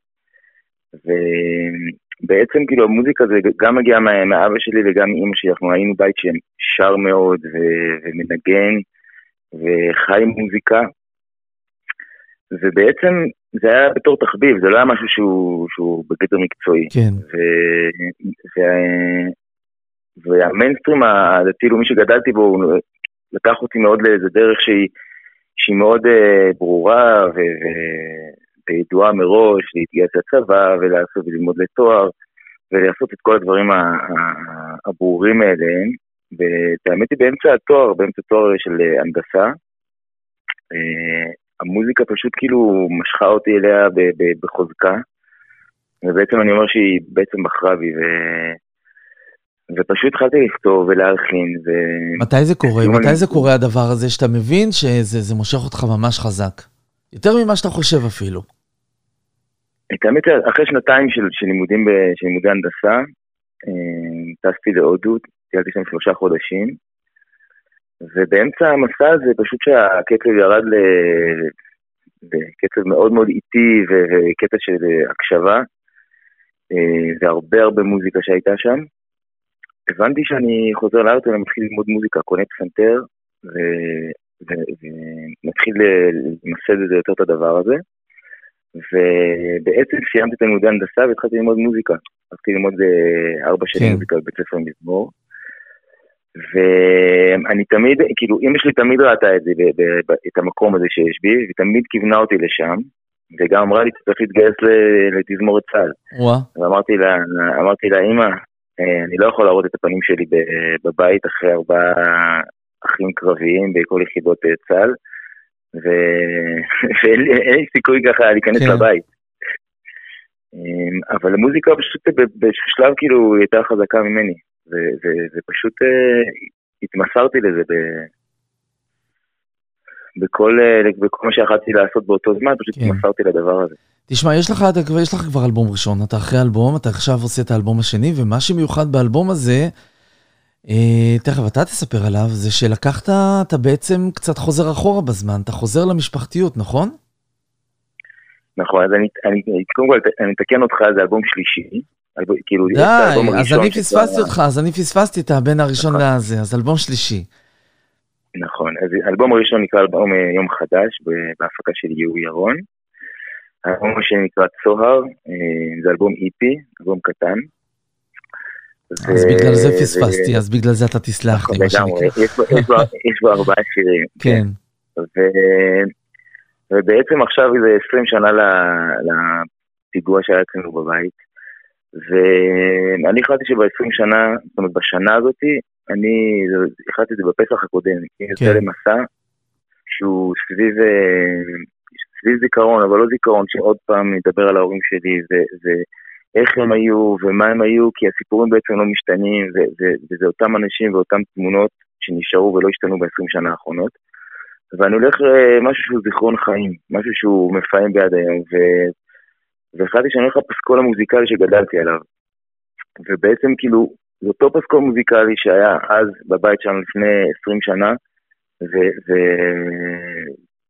ובעצם כאילו המוזיקה זה גם מגיע מאבא שלי וגם מאמא שלי, אנחנו היינו בית ששר מאוד ו- ומנגן וחי מוזיקה. ובעצם זה היה בתור תחביב, זה לא היה משהו שהוא, שהוא בגדר מקצועי. כן. ו- וה- והמיינסטרים הדתי-לאומי שגדלתי בו, הוא לקח אותי מאוד לאיזה דרך שהיא, שהיא מאוד uh, ברורה ו- ו- וידועה מראש, להתגייס לצבא ולעשות וללמוד לתואר ולעשות את כל הדברים הברורים מאליהם. והאמת היא באמצע התואר, באמצע התואר של אה, הנדסה, uh, המוזיקה פשוט כאילו משכה אותי אליה בחוזקה, ובעצם אני אומר שהיא בעצם בחרה בי, ו... ופשוט התחלתי לכתוב ולהלחין, ו... מתי זה קורה? אם מתי אני- זה קורה הדבר הזה שאתה מבין שזה זה מושך אותך ממש חזק? יותר ממה שאתה חושב אפילו. את האמת, אחרי שנתיים של, של, לימודים ב, של לימודי הנדסה, אה, טסתי להודו, טיילתי שם שלושה חודשים, ובאמצע המסע הזה פשוט שהקצב ירד ל... בקצב מאוד מאוד איטי וקטע של הקשבה, אה, והרבה הרבה מוזיקה שהייתה שם. הבנתי שאני חוזר לארץ ומתחיל ללמוד מוזיקה, קונה פסנתר, ומתחיל למסד את זה יותר את הדבר הזה. ובעצם סיימתי את לימודי הנדסה והתחלתי ללמוד מוזיקה. התחלתי ללמוד אה, ארבע שנים כן. מוזיקה בבית ספר מזמור. ואני תמיד, כאילו, אמא שלי תמיד ראתה את זה, את המקום הזה שיש בי, ותמיד כיוונה אותי לשם, וגם אמרה לי, צריך להתגייס לתזמורת צה"ל. ואמרתי לה, אמרתי לה, אמא, אה, אני לא יכול להראות את הפנים שלי בבית אחרי ארבעה אחים קרביים בכל יחידות אה, צה"ל, [laughs] ואין לי, סיכוי ככה להיכנס כן. לבית. אה, אבל המוזיקה פשוט ב- באיזשהו שלב כאילו היא הייתה חזקה ממני, ופשוט אה, התמסרתי לזה ב- בכל, אה, בכל מה שיכולתי לעשות באותו זמן, פשוט כן. התמסרתי לדבר הזה. תשמע, יש לך, אתה, יש לך כבר אלבום ראשון, אתה אחרי אלבום, אתה עכשיו עושה את האלבום השני, ומה שמיוחד באלבום הזה, תכף אתה תספר עליו, זה שלקחת, אתה בעצם קצת חוזר אחורה בזמן, אתה חוזר למשפחתיות, נכון? נכון, אז אני, אני, קודם כל, אני אתקן אותך, זה אלבום שלישי. אלבום, כאילו, די, אז אני פספסתי אותך, אז אני פספסתי את הבן הראשון נכון. לזה, אז אלבום שלישי. נכון, אז האלבום הראשון נקרא אלבום אה, יום חדש, בהפקה של יהוא ירון. האלבום השני נקרא צוהר, אה, זה אלבום איפי, אלבום קטן. אז ו- בגלל זה ו- פספסתי, אז בגלל זה אתה תסלח לי, מה לגמרי, שנקרא. [laughs] יש בו- ארבעה שירים. כן, ו- ובעצם עכשיו זה 20 שנה לפיגוע שהיה אצלנו בבית. ואני החלטתי שב-20 שנה, זאת אומרת בשנה הזאתי, אני החלטתי את זה בפסח הקודם, אני יוצא כן. למסע שהוא סביב, אה, סביב זיכרון, אבל לא זיכרון שעוד פעם נדבר על ההורים שלי ו- ואיך הם היו ומה הם היו, כי הסיפורים בעצם לא משתנים, ו- ו- וזה אותם אנשים ואותן תמונות שנשארו ולא השתנו ב-20 שנה האחרונות. ואני הולך למשהו שהוא זיכרון חיים, משהו שהוא מפעם ביד היום, ו... והחלטתי שאני הולך לפסקול המוזיקלי שגדלתי עליו. ובעצם כאילו, זה אותו פסקול מוזיקלי שהיה אז בבית שלנו לפני 20 שנה, ו... ו...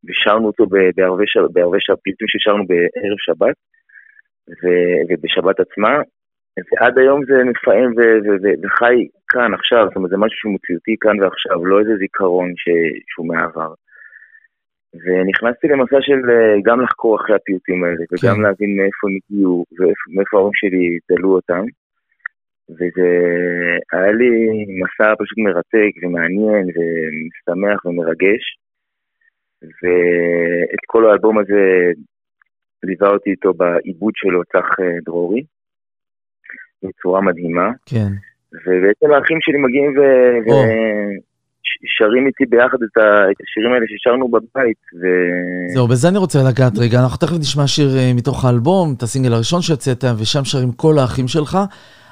ושרנו אותו בערבי ש- בערבי שבת, פליטים ששרנו בערב שבת, ו... ובשבת עצמה, ועד היום זה מפעם ו- ו- ו- וחי כאן עכשיו, זאת אומרת זה משהו שהוא מציאותי כאן ועכשיו, לא איזה זיכרון ש- שהוא מהעבר. ונכנסתי למסע של אה, גם לחקור אחרי הפיוטים האלה, וגם כן. להבין מאיפה הם הגיעו, ומאיפה ההורים שלי תלו אותם. וזה היה לי מסע פשוט מרתק ומעניין ומשמח ומרגש. ואת כל האלבום הזה ליווה אותי איתו בעיבוד שלו צח אה, דרורי, בצורה מדהימה. כן. ובעצם האחים שלי מגיעים ו- או. ושרים איתי ביחד את ה- את השירים האלה ששרנו בבית. ו- זהו, בזה אני רוצה לגעת רגע. אנחנו תכף נשמע שיר אה, מתוך האלבום, את הסינגל הראשון שהוצאת, ושם שרים כל האחים שלך.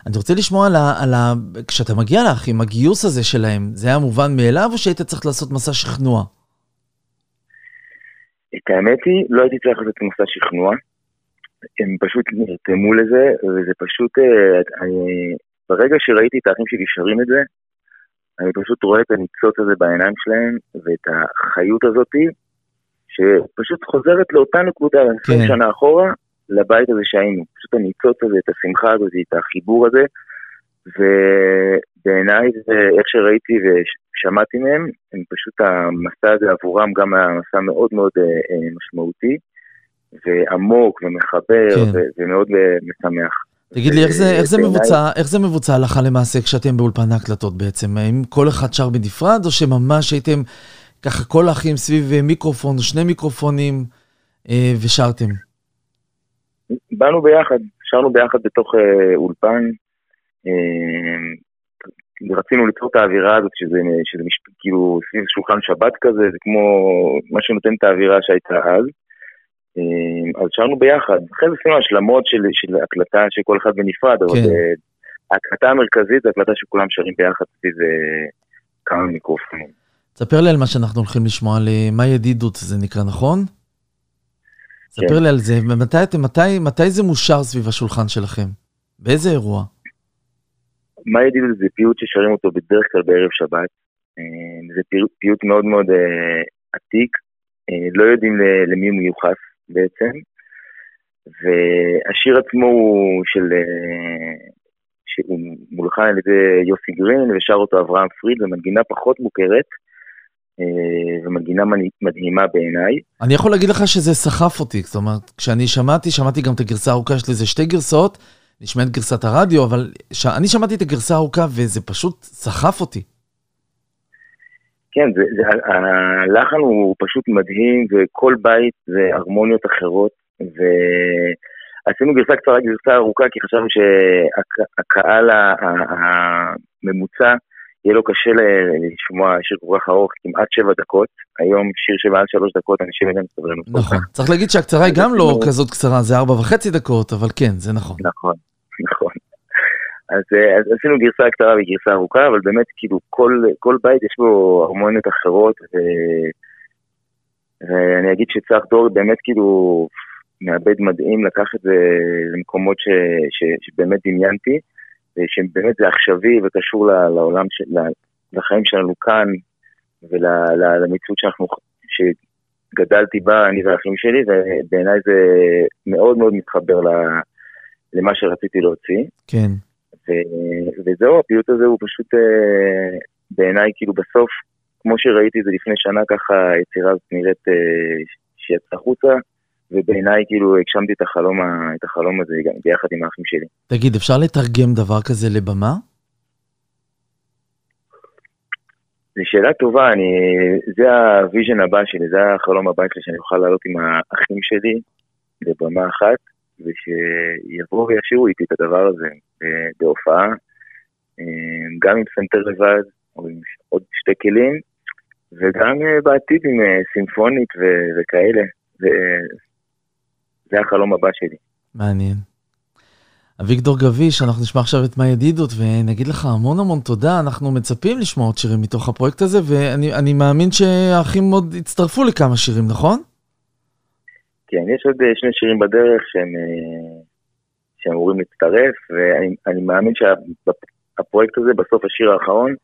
אני רוצה לשמוע על ה... על ה... כשאתה מגיע לאחים, הגיוס הזה שלהם, זה היה מובן מאליו, או שהיית צריך לעשות מסע שכנוע? את האמת היא, לא הייתי צריך לעשות מסע שכנוע. הם פשוט נרתמו לזה, וזה פשוט... אה, אני, ברגע שראיתי את האחים שלי שרים את זה, אני פשוט רואה את הניצוץ הזה בעיניים שלהם, ואת החיות הזאתי, שפשוט חוזרת לאותה נקודה, 20 כן. שנה אחורה, לבית הזה שהיינו. פשוט הניצוץ הזה, את השמחה הזאת, את החיבור הזה, ובעיניי, זה- איך שראיתי ושמעתי מהם, הם פשוט המסע הזה עבורם גם היה מסע מאוד מאוד אה, אה, משמעותי, ועמוק ומחבר, כן. ו- ומאוד אה, משמח. תגיד לי, איך זה, איך זה מבוצע, איך זה מבוצע הלכה למעשה כשאתם באולפן ההקלטות בעצם? האם כל אחד שר בנפרד, או שממש הייתם ככה כל האחים סביב מיקרופון או שני מיקרופונים אה, ושרתם? באנו ביחד, שרנו ביחד בתוך אה, אולפן. אה, רצינו ליצור את האווירה הזאת, שזה, שזה מש, כאילו סביב שולחן שבת כזה, זה כמו מה שנותן את האווירה שהייתה אז. אה, אז שרנו ביחד. אחרי זה עשינו השלמות של, של הקלטה של כל אחד בנפרד, אבל כן. אה, ההקלטה המרכזית זה הקלטה שכולם שרים ביחד סביב אה, כמה מיקרופונים. תספר לי על מה שאנחנו הולכים לשמוע, על אה, מה ידידות זה נקרא, נכון? כן. ספר לי על זה, ומתי מתי, מתי זה מושר סביב השולחן שלכם? באיזה אירוע? מה ידידות זה פיוט ששרים אותו בדרך כלל בערב שבת. זה פיוט מאוד מאוד עתיק, לא יודעים למי הוא מיוחס בעצם, והשיר עצמו הוא של... שהוא מולחן על ידי יוסי גרין ושר אותו אברהם פריד, ומנגינה פחות מוכרת, ומנגינה מדהימה בעיניי. אני יכול להגיד לך שזה סחף אותי, זאת אומרת, כשאני שמעתי, שמעתי גם את הגרסה הארוכה, יש לזה שתי גרסאות, נשמעת גרסת הרדיו, אבל ש... אני שמעתי את הגרסה הארוכה וזה פשוט סחף אותי. כן, זה, זה, הלחן הוא פשוט מדהים, וכל בית זה הרמוניות אחרות, ועשינו גרסה קצרה, גרסה ארוכה, כי חשבנו שהקהל הממוצע, יהיה לו קשה לשמוע שיר כל כך ארוך, כמעט שבע דקות. היום שיר של מעל שלוש דקות, אנשים אינם סבלנות. נכון. צריך להגיד שהקצרה היא גם לא כזאת קצרה, זה ארבע וחצי דקות, אבל כן, זה נכון. נכון, נכון. אז, אז עשינו גרסה קצרה וגרסה ארוכה, אבל באמת, כאילו, כל, כל בית יש בו הרמוניות אחרות, ו... ואני אגיד שצח דור באמת כאילו מעבד מדהים, לקח את זה למקומות ש, ש, שבאמת דמיינתי. שבאמת זה עכשווי וקשור לעולם, של, לחיים שלנו כאן ולמציאות שאנחנו, שגדלתי בה, אני והאחים שלי, ובעיניי זה מאוד מאוד מתחבר למה שרציתי להוציא. כן. ו, וזהו, הפיוט הזה הוא פשוט אה, בעיניי, כאילו בסוף, כמו שראיתי זה לפני שנה, ככה היצירה הזאת נראית אה, שיצאה החוצה. ובעיניי כאילו הגשמתי את החלום, את החלום הזה ביחד עם האחים שלי. תגיד, אפשר לתרגם דבר כזה לבמה? זו שאלה טובה, אני, זה ה vision הבא שלי, זה החלום הבא שלי, שאני אוכל לעלות עם האחים שלי לבמה אחת, ושיבואו וישירו איתי את הדבר הזה בהופעה, גם עם סנטור לבד, או עם עוד שתי כלים, וגם בעתיד עם סימפונית וכאלה. זה החלום הבא שלי. מעניין. אביגדור גביש, אנחנו נשמע עכשיו את מה ידידות, ונגיד לך המון המון תודה. אנחנו מצפים לשמוע עוד שירים מתוך הפרויקט הזה, ואני מאמין שהאחים עוד יצטרפו לכמה שירים, נכון? כן, יש עוד אה, שני שירים בדרך שהם, אה, שהם אמורים להצטרף, ואני מאמין שהפרויקט הזה, בסוף השיר האחרון,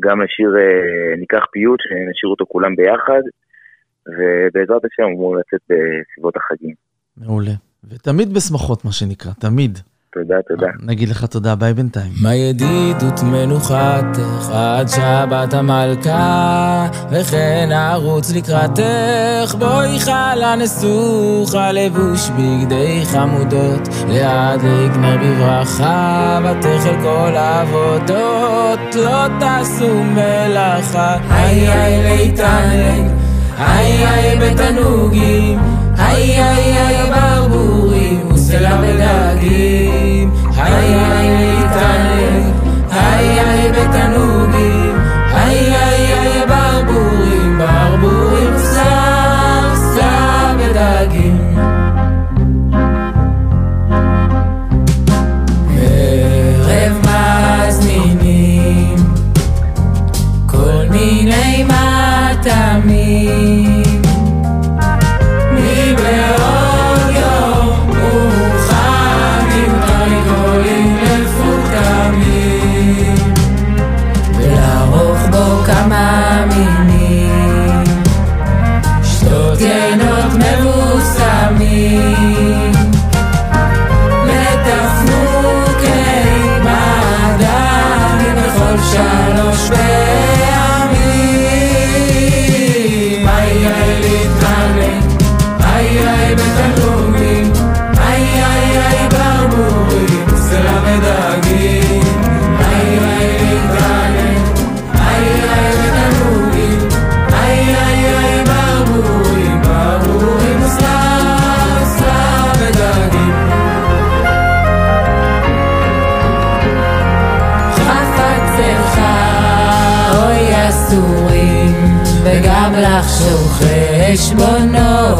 גם השיר אה, ניקח פיוט, שנשאיר אותו כולם ביחד, ובעזרת השם אמור לצאת בסביבות החגים. מעולה. ותמיד בשמחות, מה שנקרא, תמיד. תודה, תודה. נגיד לך תודה, ביי בינתיים. מה ידידות מנוחתך עד שבת המלכה, וכן ארוץ לקראתך, בואי חלה נסוכה, לבוש בגדי חמודות, להדליק נר בברכה, ותכל כל העבודות, לא תעשו מלאכה. היי היי ליתנג, היי היי בתנוגים, היי היי היי ברבורים וסלע ודגים היי היי להתענג. היי היי בתנוגים אַזוי רעש מונע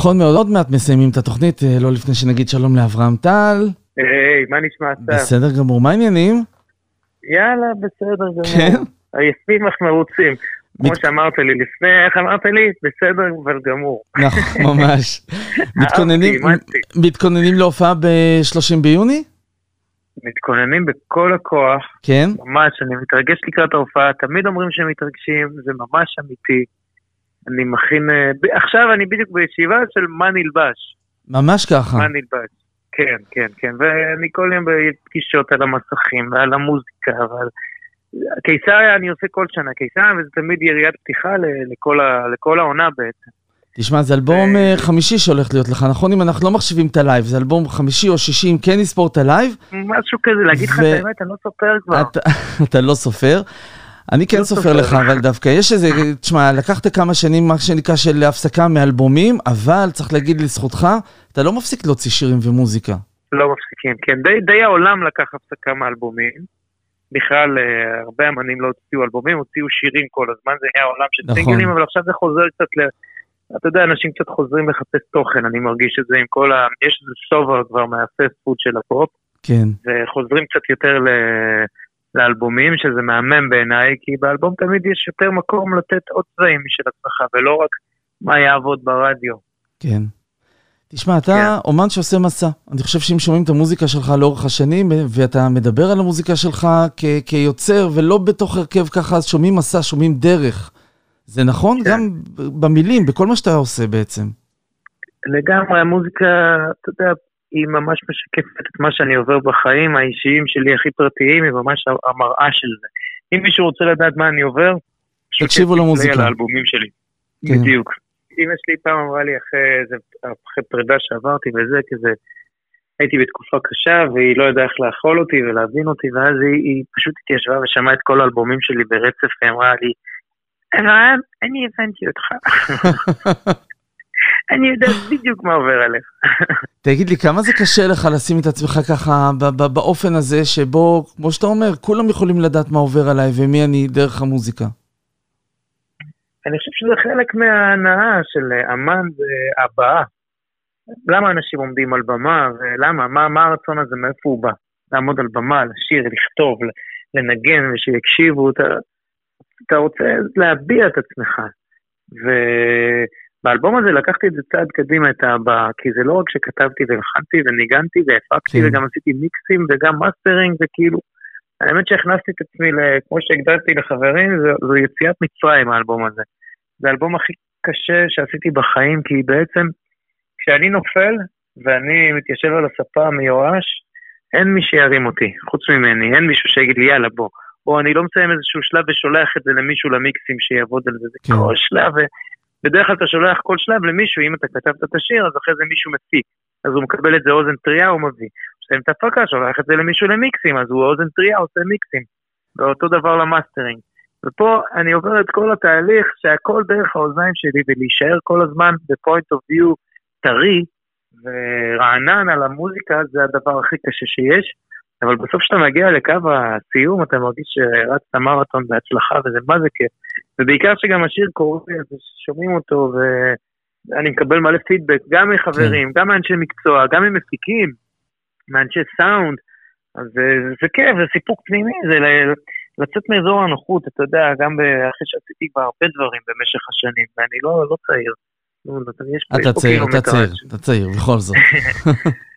נכון מאוד, עוד מעט מסיימים את התוכנית, אה, לא לפני שנגיד שלום לאברהם טל. היי, מה נשמע אסף? בסדר גמור, מה העניינים? יאללה, בסדר גמור. כן? עייפים אך מרוצים. כמו שאמרת לי לפני, איך אמרת לי? בסדר אבל גמור. נכון, ממש. [laughs] מתכוננים להופעה ב-30 ביוני? מתכוננים בכל הכוח, כן? ממש, אני מתרגש לקראת ההופעה, תמיד אומרים שהם מתרגשים, זה ממש אמיתי. אני מכין, אה, עכשיו אני בדיוק בישיבה של מה נלבש. ממש ככה. מה נלבש. כן, כן, כן, ואני כל יום בפגישות על המסכים ועל המוזיקה ועל... קיסריה אני עושה כל שנה, קיסריה וזה תמיד יריית פתיחה לכל, ה... לכל העונה בעצם. תשמע, זה אלבום אה, חמישי שהולך להיות לך, נכון? אם אנחנו לא מחשיבים את הלייב, זה אלבום חמישי או שישי, אם כן נספור את הלייב, משהו כזה, להגיד לך את האמת, אני לא סופר כבר. אתה [laughs] לא סופר. אני כן לא סופר. לך, אבל דווקא יש איזה, תשמע, לקחת כמה שנים, מה שנקרא, של הפסקה מאלבומים, אבל צריך להגיד לזכותך, אתה לא מפסיק להוציא שירים ומוזיקה. לא מפסיקים, כן. די, די העולם לקח הפסקה מאלבומים. בכלל, אה, הרבה אמנים לא הוציאו אלבומים, הוציאו שירים כל הזמן, זה היה עולם של נכון. סינגלים, אבל עכשיו זה חוזר קצת ל... אתה יודע, אנשים קצת חוזרים לחפש תוכן, אני מרגיש את זה עם כל ה... יש איזה סובע כבר מהפאסט פוד של הפופ, כן. וחוזרים קצת יותר ל... לאלבומים, שזה מהמם בעיניי, כי באלבום תמיד יש יותר מקום לתת עוד צבעים משל עצמך, ולא רק מה יעבוד ברדיו. כן. תשמע, אתה כן. אומן שעושה מסע. אני חושב שאם שומעים את המוזיקה שלך לאורך השנים, ואתה מדבר על המוזיקה שלך כ- כיוצר, ולא בתוך הרכב ככה, אז שומעים מסע, שומעים דרך. זה נכון? כן. גם במילים, בכל מה שאתה עושה בעצם. לגמרי, המוזיקה, אתה יודע, היא ממש משקפת את מה שאני עובר בחיים האישיים שלי הכי פרטיים, היא ממש המראה של זה. אם מישהו רוצה לדעת מה אני עובר, תקשיבו למוזיקה. על האלבומים שלי. כן. בדיוק. אמא שלי פעם אמרה לי אחרי איזה, אחרי פרידה שעברתי וזה, כזה, הייתי בתקופה קשה והיא לא ידעה איך לאכול אותי ולהבין אותי, ואז היא, היא פשוט התיישבה ושמעה את כל האלבומים שלי ברצף, והיא אמרה לי, ערן, אני הבנתי אותך. [laughs] אני יודעת בדיוק מה עובר עליך. תגיד לי, כמה זה קשה לך לשים את עצמך ככה באופן הזה, שבו, כמו שאתה אומר, כולם יכולים לדעת מה עובר עליי ומי אני דרך המוזיקה. אני חושב שזה חלק מההנאה של אה, אמן זה הבעה. למה אנשים עומדים על במה, ולמה, מה, מה הרצון הזה, מאיפה הוא בא? לעמוד על במה, לשיר, לכתוב, לנגן, ושיקשיבו, אתה, אתה רוצה להביע את עצמך. ובאלבום הזה לקחתי את זה צעד קדימה, את ההבעה, כי זה לא רק שכתבתי והלחנתי וניגנתי והפקתי, כן. וגם עשיתי מיקסים וגם מאסטרינג, וכאילו, האמת שהכנסתי את עצמי, כמו שהגדרתי לחברים, זו, זו יציאת מצרים האלבום הזה. זה האלבום הכי קשה שעשיתי בחיים, כי בעצם כשאני נופל ואני מתיישב על הספה מיואש, אין מי שירים אותי, חוץ ממני, אין מישהו שיגיד לי יאללה בוא. או אני לא מסיים איזשהו שלב ושולח את זה למישהו למיקסים שיעבוד על זה, זה כן. כל שלב, ובדרך כלל אתה שולח כל שלב למישהו, אם אתה כתבת את השיר, אז אחרי זה מישהו מפיק, אז הוא מקבל את זה אוזן טריה, הוא מביא. כשאתה את ההפקה, שולח את זה למישהו למיקסים, אז הוא אוזן טריה, עושה מיקסים. ואותו דבר למאסטרינג. ופה אני עובר את כל התהליך שהכל דרך האוזניים שלי, ולהישאר כל הזמן ב point of view טרי ורענן על המוזיקה, זה הדבר הכי קשה שיש. אבל בסוף כשאתה מגיע לקו הסיום, אתה מרגיש שרצת מרתון בהצלחה, וזה מה זה כיף. ובעיקר שגם השיר קורא, אז שומעים אותו, ואני מקבל מלא פידבק, גם מחברים, כן. גם מאנשי מקצוע, גם ממפיקים, מאנשי סאונד, אז זה, זה כיף, זה סיפוק פנימי, זה ל- לצאת מאזור הנוחות, אתה יודע, גם אחרי שעשיתי כבר הרבה דברים במשך השנים, ואני לא, לא צעיר. אתה צעיר, אתה. צעיר, אתה צעיר, בכל זאת. [laughs]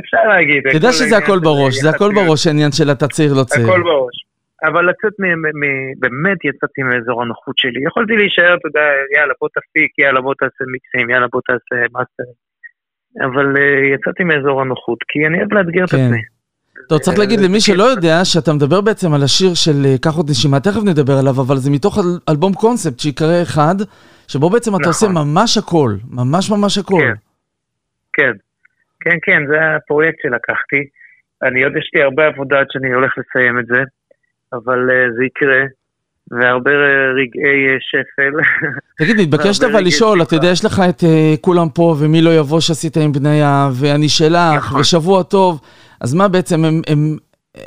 אפשר להגיד. אתה יודע שזה הכל בראש, זה הכל. בראש העניין של אתה צעיר, לא צעיר. הכל בראש. אבל לצאת מ... מ- באמת יצאתי מאזור הנוחות שלי. יכולתי להישאר, אתה יודע, יאללה בוא תפיק, יאללה בוא תעשה מיקסים, יאללה בוא תעשה מאסטרים. אבל אה, יצאתי מאזור הנוחות, כי אני אוהב לאתגר את כן. עצמי. טוב, צריך להגיד למי שלא יודע, שאתה מדבר בעצם על השיר של אה, קח עוד נשימה, תכף נדבר עליו, אבל זה מתוך אל- אלבום קונספט שיקרא אחד, שבו בעצם אתה עושה נכון. ממש הכל, ממש ממש הכל. כן. כן, כן, זה הפרויקט שלקחתי. אני עוד יש לי הרבה עבודה עד שאני הולך לסיים את זה, אבל אה, זה יקרה, והרבה רגעי אה, שפל. [laughs] תגיד, מתבקשת אבל לשאול, אתה יודע, יש לך את אה, כולם פה, ומי לא יבוא שעשית עם בניה, ואני שלך, נכון. ושבוע טוב, אז מה בעצם, הם- הם-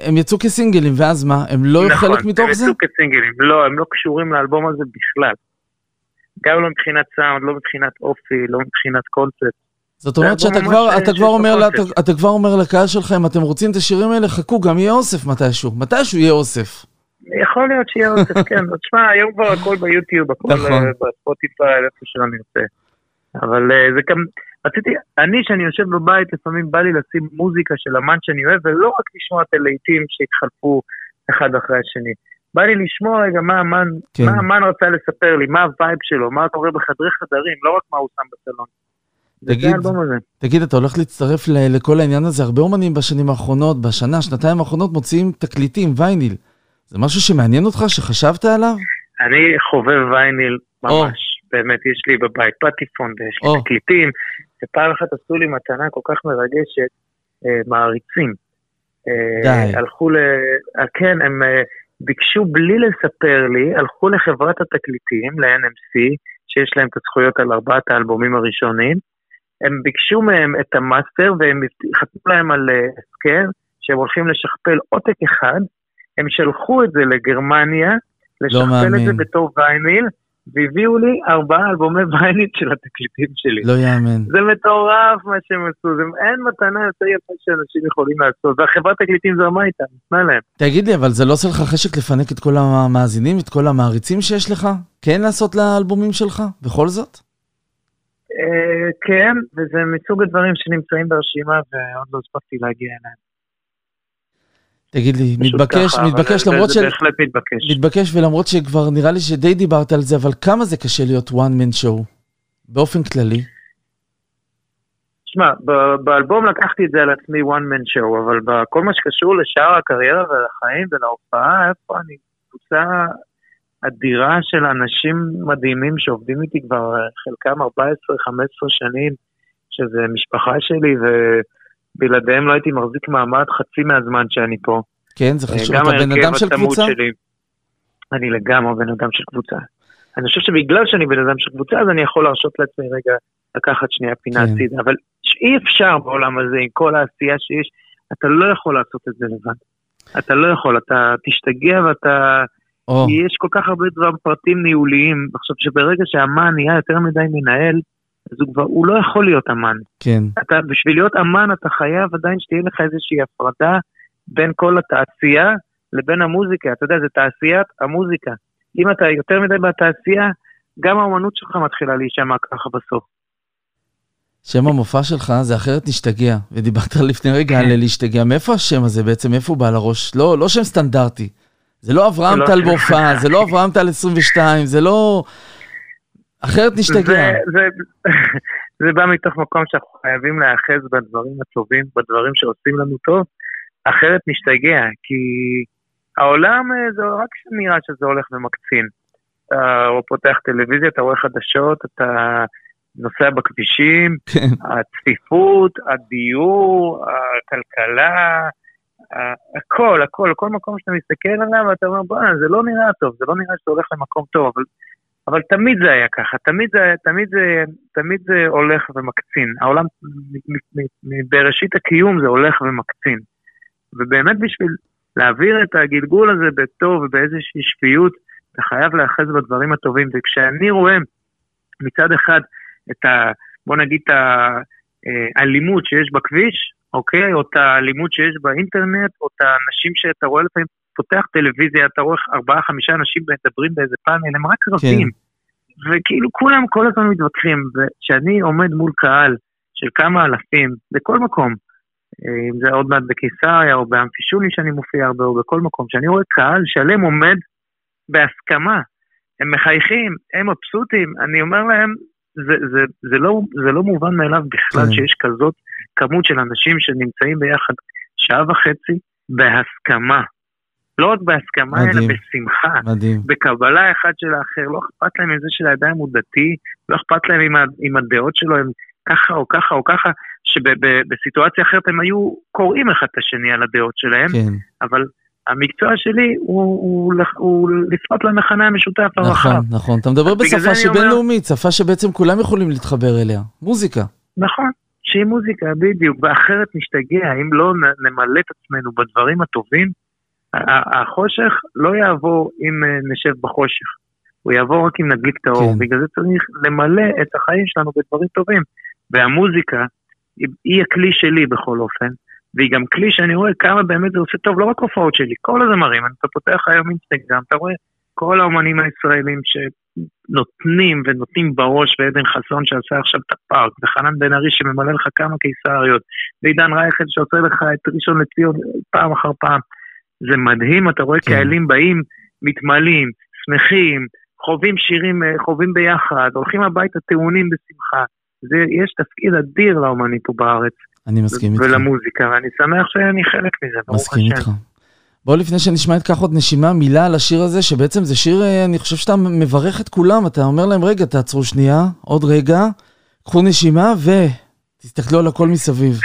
הם יצאו כסינגלים, ואז מה, הם לא נכון, חלק מתוך הם זה? יצאו כסינגלים. לא, הם לא קשורים לאלבום הזה בכלל. גם לא מבחינת סאונד, לא מבחינת אופי, לא מבחינת קונספט. זאת אומרת אלבום שאתה כבר, אתה כבר אומר, לה-. אתה, אתה כבר אומר לקהל שלך, אם אתם רוצים את השירים האלה, חכו, גם יהיה אוסף מתישהו. מתישהו יהיה אוסף. יכול להיות שיהיה אוסף, [laughs] כן. תשמע, היום כבר הכל ביוטיוב, הכל נכון. אה, בספוטיפיי, איפה שלא נרצה. אבל אה, זה גם, רציתי, אני, שאני יושב בבית, לפעמים בא לי לשים מוזיקה של אמן שאני אוהב, ולא רק לשמוע את הלהיטים שהתחלפו אחד אחרי השני. בא לי לשמוע רגע מה אמן, כן. מה אמן רצה לספר לי, מה ה vibe שלו, מה קורה בחדרי חדרים, לא רק מה הוא שם בסלון. תגיד. תגיד, אתה הולך להצטרף ל- לכל העניין הזה? הרבה אומנים בשנים האחרונות, בשנה, שנתיים האחרונות, מוציאים תקליטים, וייניל. זה משהו שמעניין אותך, שחשבת עליו? אני חובב וייניל. ממש, באמת, יש לי בבית פטיפון ויש לי או. תקליטים, ופעם אחת עשו לי מתנה כל כך מרגשת, אה, מעריצים. אה, די. הלכו ל... אה, כן, הם אה, ביקשו בלי לספר לי, הלכו לחברת התקליטים, ל-NMC, שיש להם את הזכויות על ארבעת האלבומים הראשונים, הם ביקשו מהם את ה master והם חתמו להם על אה, הסכם שהם הולכים לשכפל עותק אחד, הם שלחו את זה לגרמניה, לשכפל את זה. בתור וייניל, והביאו לי ארבעה אלבומי וייניל של התקליטים שלי. לא יאמן. זה מטורף מה שהם עשו, זה, אין מתנה יותר יפה שאנשים יכולים לעשות, והחברת תקליטים זרמה איתם, נתנה להם. תגיד לי, אבל זה לא עושה לך חשק לפנק את כל המאזינים, את כל המעריצים שיש לך? כן לעשות לאלבומים שלך, בכל זאת? אה, כן, וזה מסוג הדברים שנמצאים ברשימה ועוד לא הספקתי להגיע אליהם. תגיד לי, מתבקש, ככה, מתבקש זה- למרות זה של... בהחלט מתבקש. מתבקש, ולמרות שכבר נראה לי שדי דיברת על זה, אבל כמה זה קשה להיות one man show? באופן כללי. שמע, ב- באלבום לקחתי את זה על עצמי one man show, אבל בכל מה שקשור לשאר הקריירה ולחיים ולהופעה, איפה אני קבוצה אדירה של אנשים מדהימים שעובדים איתי כבר אה, חלקם 14-15 שנים, שזה משפחה שלי, ובלעדיהם לא הייתי מחזיק מעמד חצי מהזמן שאני פה. כן, זה אה, חשוב. אתה בן אדם של קבוצה? שלי. אני לגמרי בן אדם של קבוצה. אני חושב שבגלל שאני בן אדם של קבוצה, אז אני יכול להרשות לעצמי רגע לקחת שנייה פינה כן. הצידה. אבל אי אפשר בעולם הזה, עם כל העשייה שיש, אתה לא יכול לעשות את זה לבד. אתה לא יכול, אתה תשתגע ואתה... כי יש כל כך הרבה דברים, פרטים ניהוליים. עכשיו, שברגע שהאמן נהיה יותר מדי מנהל, אז הוא כבר, הוא לא יכול להיות אמן. כן. אתה, בשביל להיות אמן אתה חייב עדיין שתהיה לך איזושהי הפרדה בין כל התעשייה לבין המוזיקה. אתה יודע, זה תעשיית המוזיקה. אם אתה יותר מדי בתעשייה, גם האומנות שלך מתחילה להישמע ככה בסוף. שם המופע שלך זה אחרת נשתגע, ודיברת לפני רגע כן. על להשתגע. מאיפה השם הזה בעצם, מאיפה הוא בא לראש? לא, לא שם סטנדרטי. זה לא אברהם לא טל שם בהופעה, [laughs] זה לא אברהם טל 22, זה לא... אחרת נשתגע. זה, זה, [laughs] זה בא מתוך מקום שאנחנו חייבים להיאחז בדברים הטובים, בדברים שעושים לנו טוב, אחרת נשתגע, כי העולם אה, זה רק נראה שזה הולך ומקצין. אתה פותח טלוויזיה, אתה רואה חדשות, אתה נוסע בכבישים, הצפיפות, הדיור, הכלכלה, הכל, הכל, כל מקום שאתה מסתכל עליו, אתה אומר, בוא'נה, זה לא נראה טוב, זה לא נראה שזה הולך למקום טוב, אבל, אבל תמיד זה היה ככה, תמיד זה, תמיד זה, תמיד זה הולך ומקצין. העולם, בראשית הקיום זה הולך ומקצין. ובאמת בשביל להעביר את הגלגול הזה בטוב ובאיזושהי שפיות, אתה חייב להיאחז בדברים הטובים. וכשאני רואה מצד אחד את ה... בוא נגיד את האלימות שיש בכביש, אוקיי? או את האלימות שיש באינטרנט, או את האנשים שאתה רואה לפעמים, פותח טלוויזיה, אתה רואה ארבעה, חמישה אנשים מדברים באיזה פאנל, הם רק רבים. כן. וכאילו כולם כל הזמן מתווכחים, וכשאני עומד מול קהל של כמה אלפים, בכל מקום, אה, אם זה עוד מעט בקיסריה או באמפישוני שאני מופיע הרבה או בכל מקום, כשאני רואה קהל שלם עומד בהסכמה, הם מחייכים, הם מבסוטים, אני אומר להם, זה, זה, זה, לא, זה לא מובן מאליו בכלל כן. שיש כזאת כמות של אנשים שנמצאים ביחד שעה וחצי בהסכמה. לא רק בהסכמה, מדהים, אלא בשמחה. מדהים. בקבלה אחד של האחר, לא אכפת להם מזה שלאדם הוא דתי, לא אכפת להם אם, אם הדעות שלו הם ככה או ככה או ככה, שבסיטואציה אחרת הם היו קוראים אחד את השני על הדעות שלהם, כן. אבל המקצוע שלי הוא, הוא, הוא לפנות למכנה המשותף הרחב. נכון, נכון. אתה מדבר בשפה שהיא בינלאומית, שפה שבעצם כולם יכולים להתחבר אליה, מוזיקה. נכון, שהיא מוזיקה, בדיוק, ואחרת נשתגע, אם לא נמלא את עצמנו בדברים הטובים, החושך לא יעבור אם אה, נשב בחושך, הוא יעבור רק אם נדליק את האור, כן. בגלל זה צריך למלא את החיים שלנו בדברים טובים. והמוזיקה היא הכלי שלי בכל אופן, והיא גם כלי שאני רואה כמה באמת זה עושה טוב, לא רק הופעות שלי, כל הזמרים, אתה פותח היום אינסטגרם, אתה רואה כל האומנים הישראלים שנותנים ונותנים בראש, ועדן חסון שעשה עכשיו את הפארק, וחנן בן ארי שממלא לך כמה קיסריות, ועידן רייכל שעושה לך את ראשון לציון פעם אחר פעם. זה מדהים, אתה רואה כן. קהלים באים, מתמלאים, שמחים, חווים שירים, אה, חווים ביחד, הולכים הביתה טעונים בשמחה. זה, יש תפקיד אדיר לאומנים פה בארץ. אני מסכים איתך. ולמוזיקה, ואני שמח שאני חלק מזה, ברוך השם. מסכים איתך. בוא לפני שנשמע את כך עוד נשימה, מילה על השיר הזה, שבעצם זה שיר, אה, אני חושב שאתה מברך את כולם, אתה אומר להם, רגע, תעצרו שנייה, עוד רגע, קחו נשימה ותסתכלו על הכל מסביב.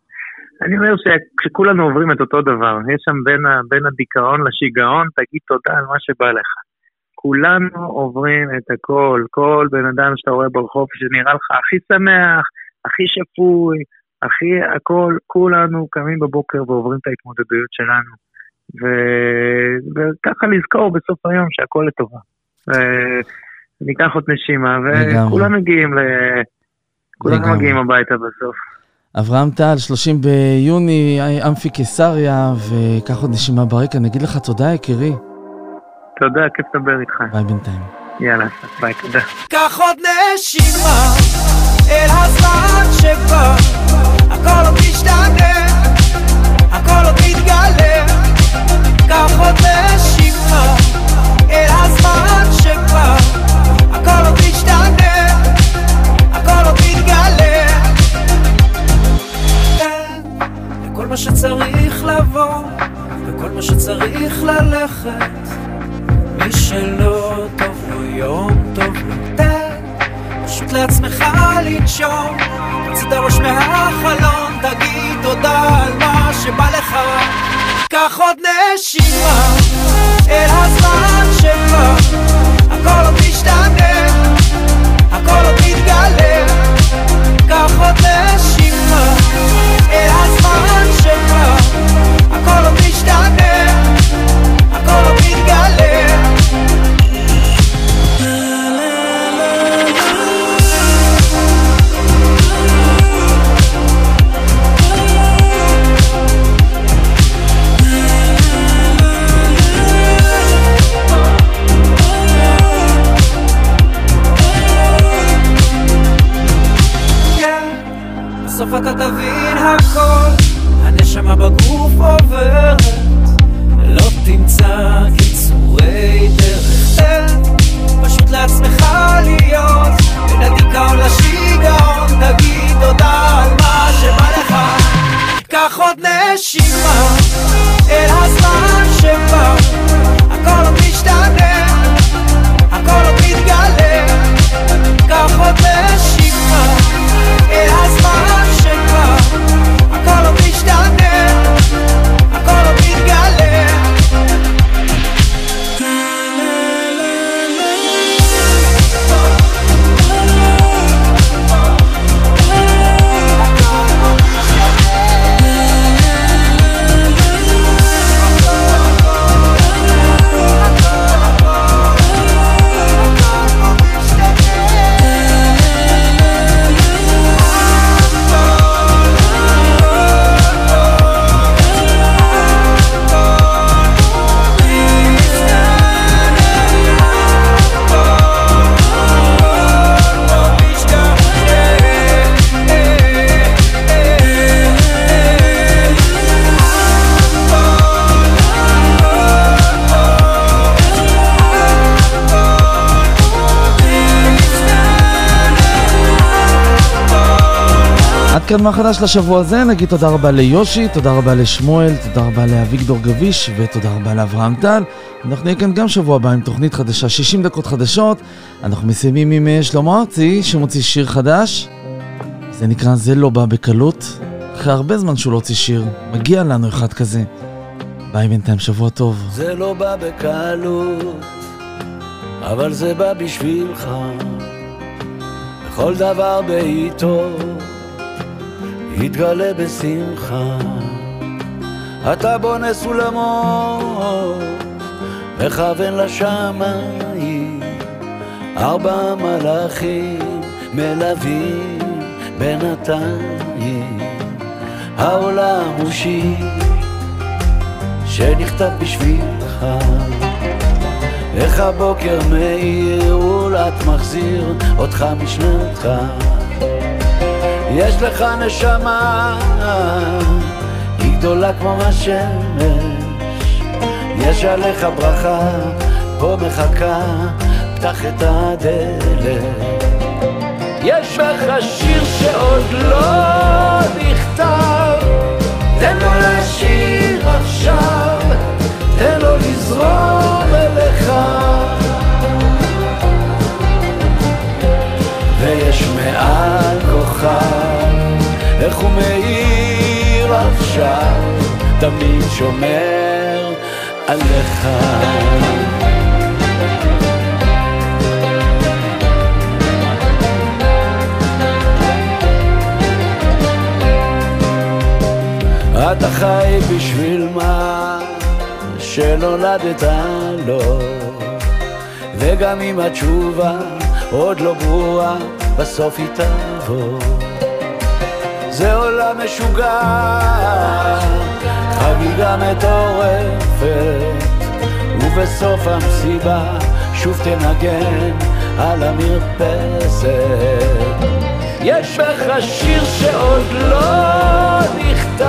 [laughs] אני אומר שכולנו עוברים את אותו דבר, יש שם בין, בין הדיכאון לשיגעון, תגיד תודה על מה שבא לך. כולנו עוברים את הכל, כל בן אדם שאתה רואה ברחוב שנראה לך הכי שמח, הכי שפוי, הכי הכל, כולנו קמים בבוקר ועוברים את ההתמודדויות שלנו. ו... וככה לזכור בסוף היום שהכל לטובה. וניקח עוד נשימה, וכולם מגיעים ל... כולם מגיעים הביתה בסוף. אברהם טל, 30 ביוני, אמפי קיסריה, וקח עוד נשימה ברקע. נגיד לך תודה, יקירי. תודה, כיף לדבר איתך. ביי בינתיים. יאללה, ביי, תודה. קח עוד נשימה אל הזמן שבא, הכל עוד משתנה, הכל עוד מתגלה. עוד נשימה אל הזמן שבא, הכל עוד משתנה, הכל עוד מתגלה. וכל מה שצריך לבוא, וכל מה שצריך ללכת. מי שלא טוב לו יום טוב לו תן פשוט לעצמך לנשום תוציא את הראש מהחלון תגיד תודה על מה שבא לך קח עוד נשימה אל הזמן שבא הכל עוד משתנה הכל עוד מתגלה. קח עוד נשימה אל הזמן שבא קח עוד כאן מה חדש לשבוע הזה, נגיד תודה רבה ליושי, תודה רבה לשמואל, תודה רבה לאביגדור גביש ותודה רבה לאברהם טל. אנחנו נהיה כאן גם שבוע הבא עם תוכנית חדשה, 60 דקות חדשות. אנחנו מסיימים עם אה, שלמה ארצי שמוציא שיר חדש. זה נקרא זה לא בא בקלות. אחרי הרבה זמן שהוא לא הוציא שיר, מגיע לנו אחד כזה. ביי בינתיים, שבוע טוב. זה לא בא בקלות, אבל זה בא בשבילך. וכל דבר בעיתו יתגלה בשמחה. אתה בונה סולמות, מכוון לשמיים, ארבע מלאכים מלווים בינתיים. העולם הוא שיר שנכתב בשבילך. איך הבוקר מאיר ולאט מחזיר אותך משנתך. יש לך נשמה, היא גדולה כמו השמש. יש עליך ברכה, פה מחכה, פתח את הדלת. יש לך שיר שעוד לא נכתב, תן לו לשיר עכשיו, תן לו לזרום אליך. ויש מעל כוכב, איך הוא מאיר עכשיו, תמיד שומר עליך. אתה חי בשביל מה שנולדת לו וגם אם התשובה עוד לא ברורה, בסוף היא תבוא. זה עולם משוגע, חגיגה מטורפת, ובסוף המסיבה שוב תנגן על המרפסת. יש בך שיר שעוד לא נכתב,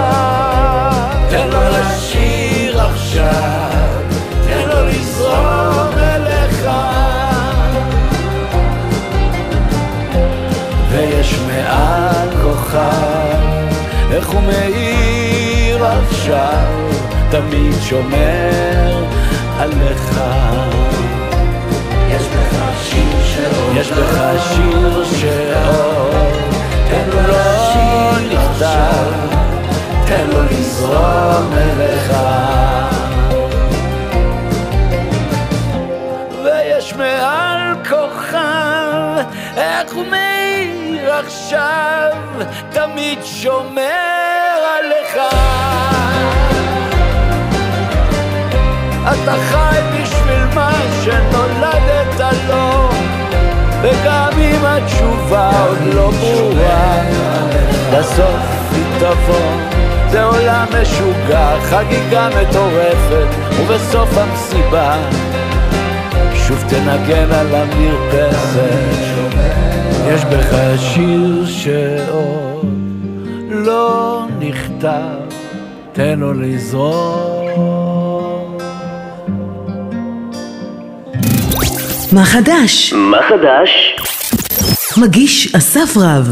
תן לו לשיר עכשיו, תן לו לזרום אליך. ויש מעל כוכב, איך הוא מאיר עכשיו, תמיד שומר עליך. יש בך שיר שעוד יש בך שיר שעוד תן לו לא נכתב, תן לו לזרום אליך. ויש מעל כוכב, איך הוא מאיר עכשיו, תמיד שומר עליך. אתה חי בשביל מה שנולדת לו, וגם אם התשובה עוד לא ברורה, בסוף היא תבוא. זה עולם משוגע, חגיגה מטורפת, ובסוף המסיבה שוב תנגן על המרפסת. יש בך שיר שעוד לא נכתב, תן לו לזרום. מה חדש? מה חדש? מגיש אסף רב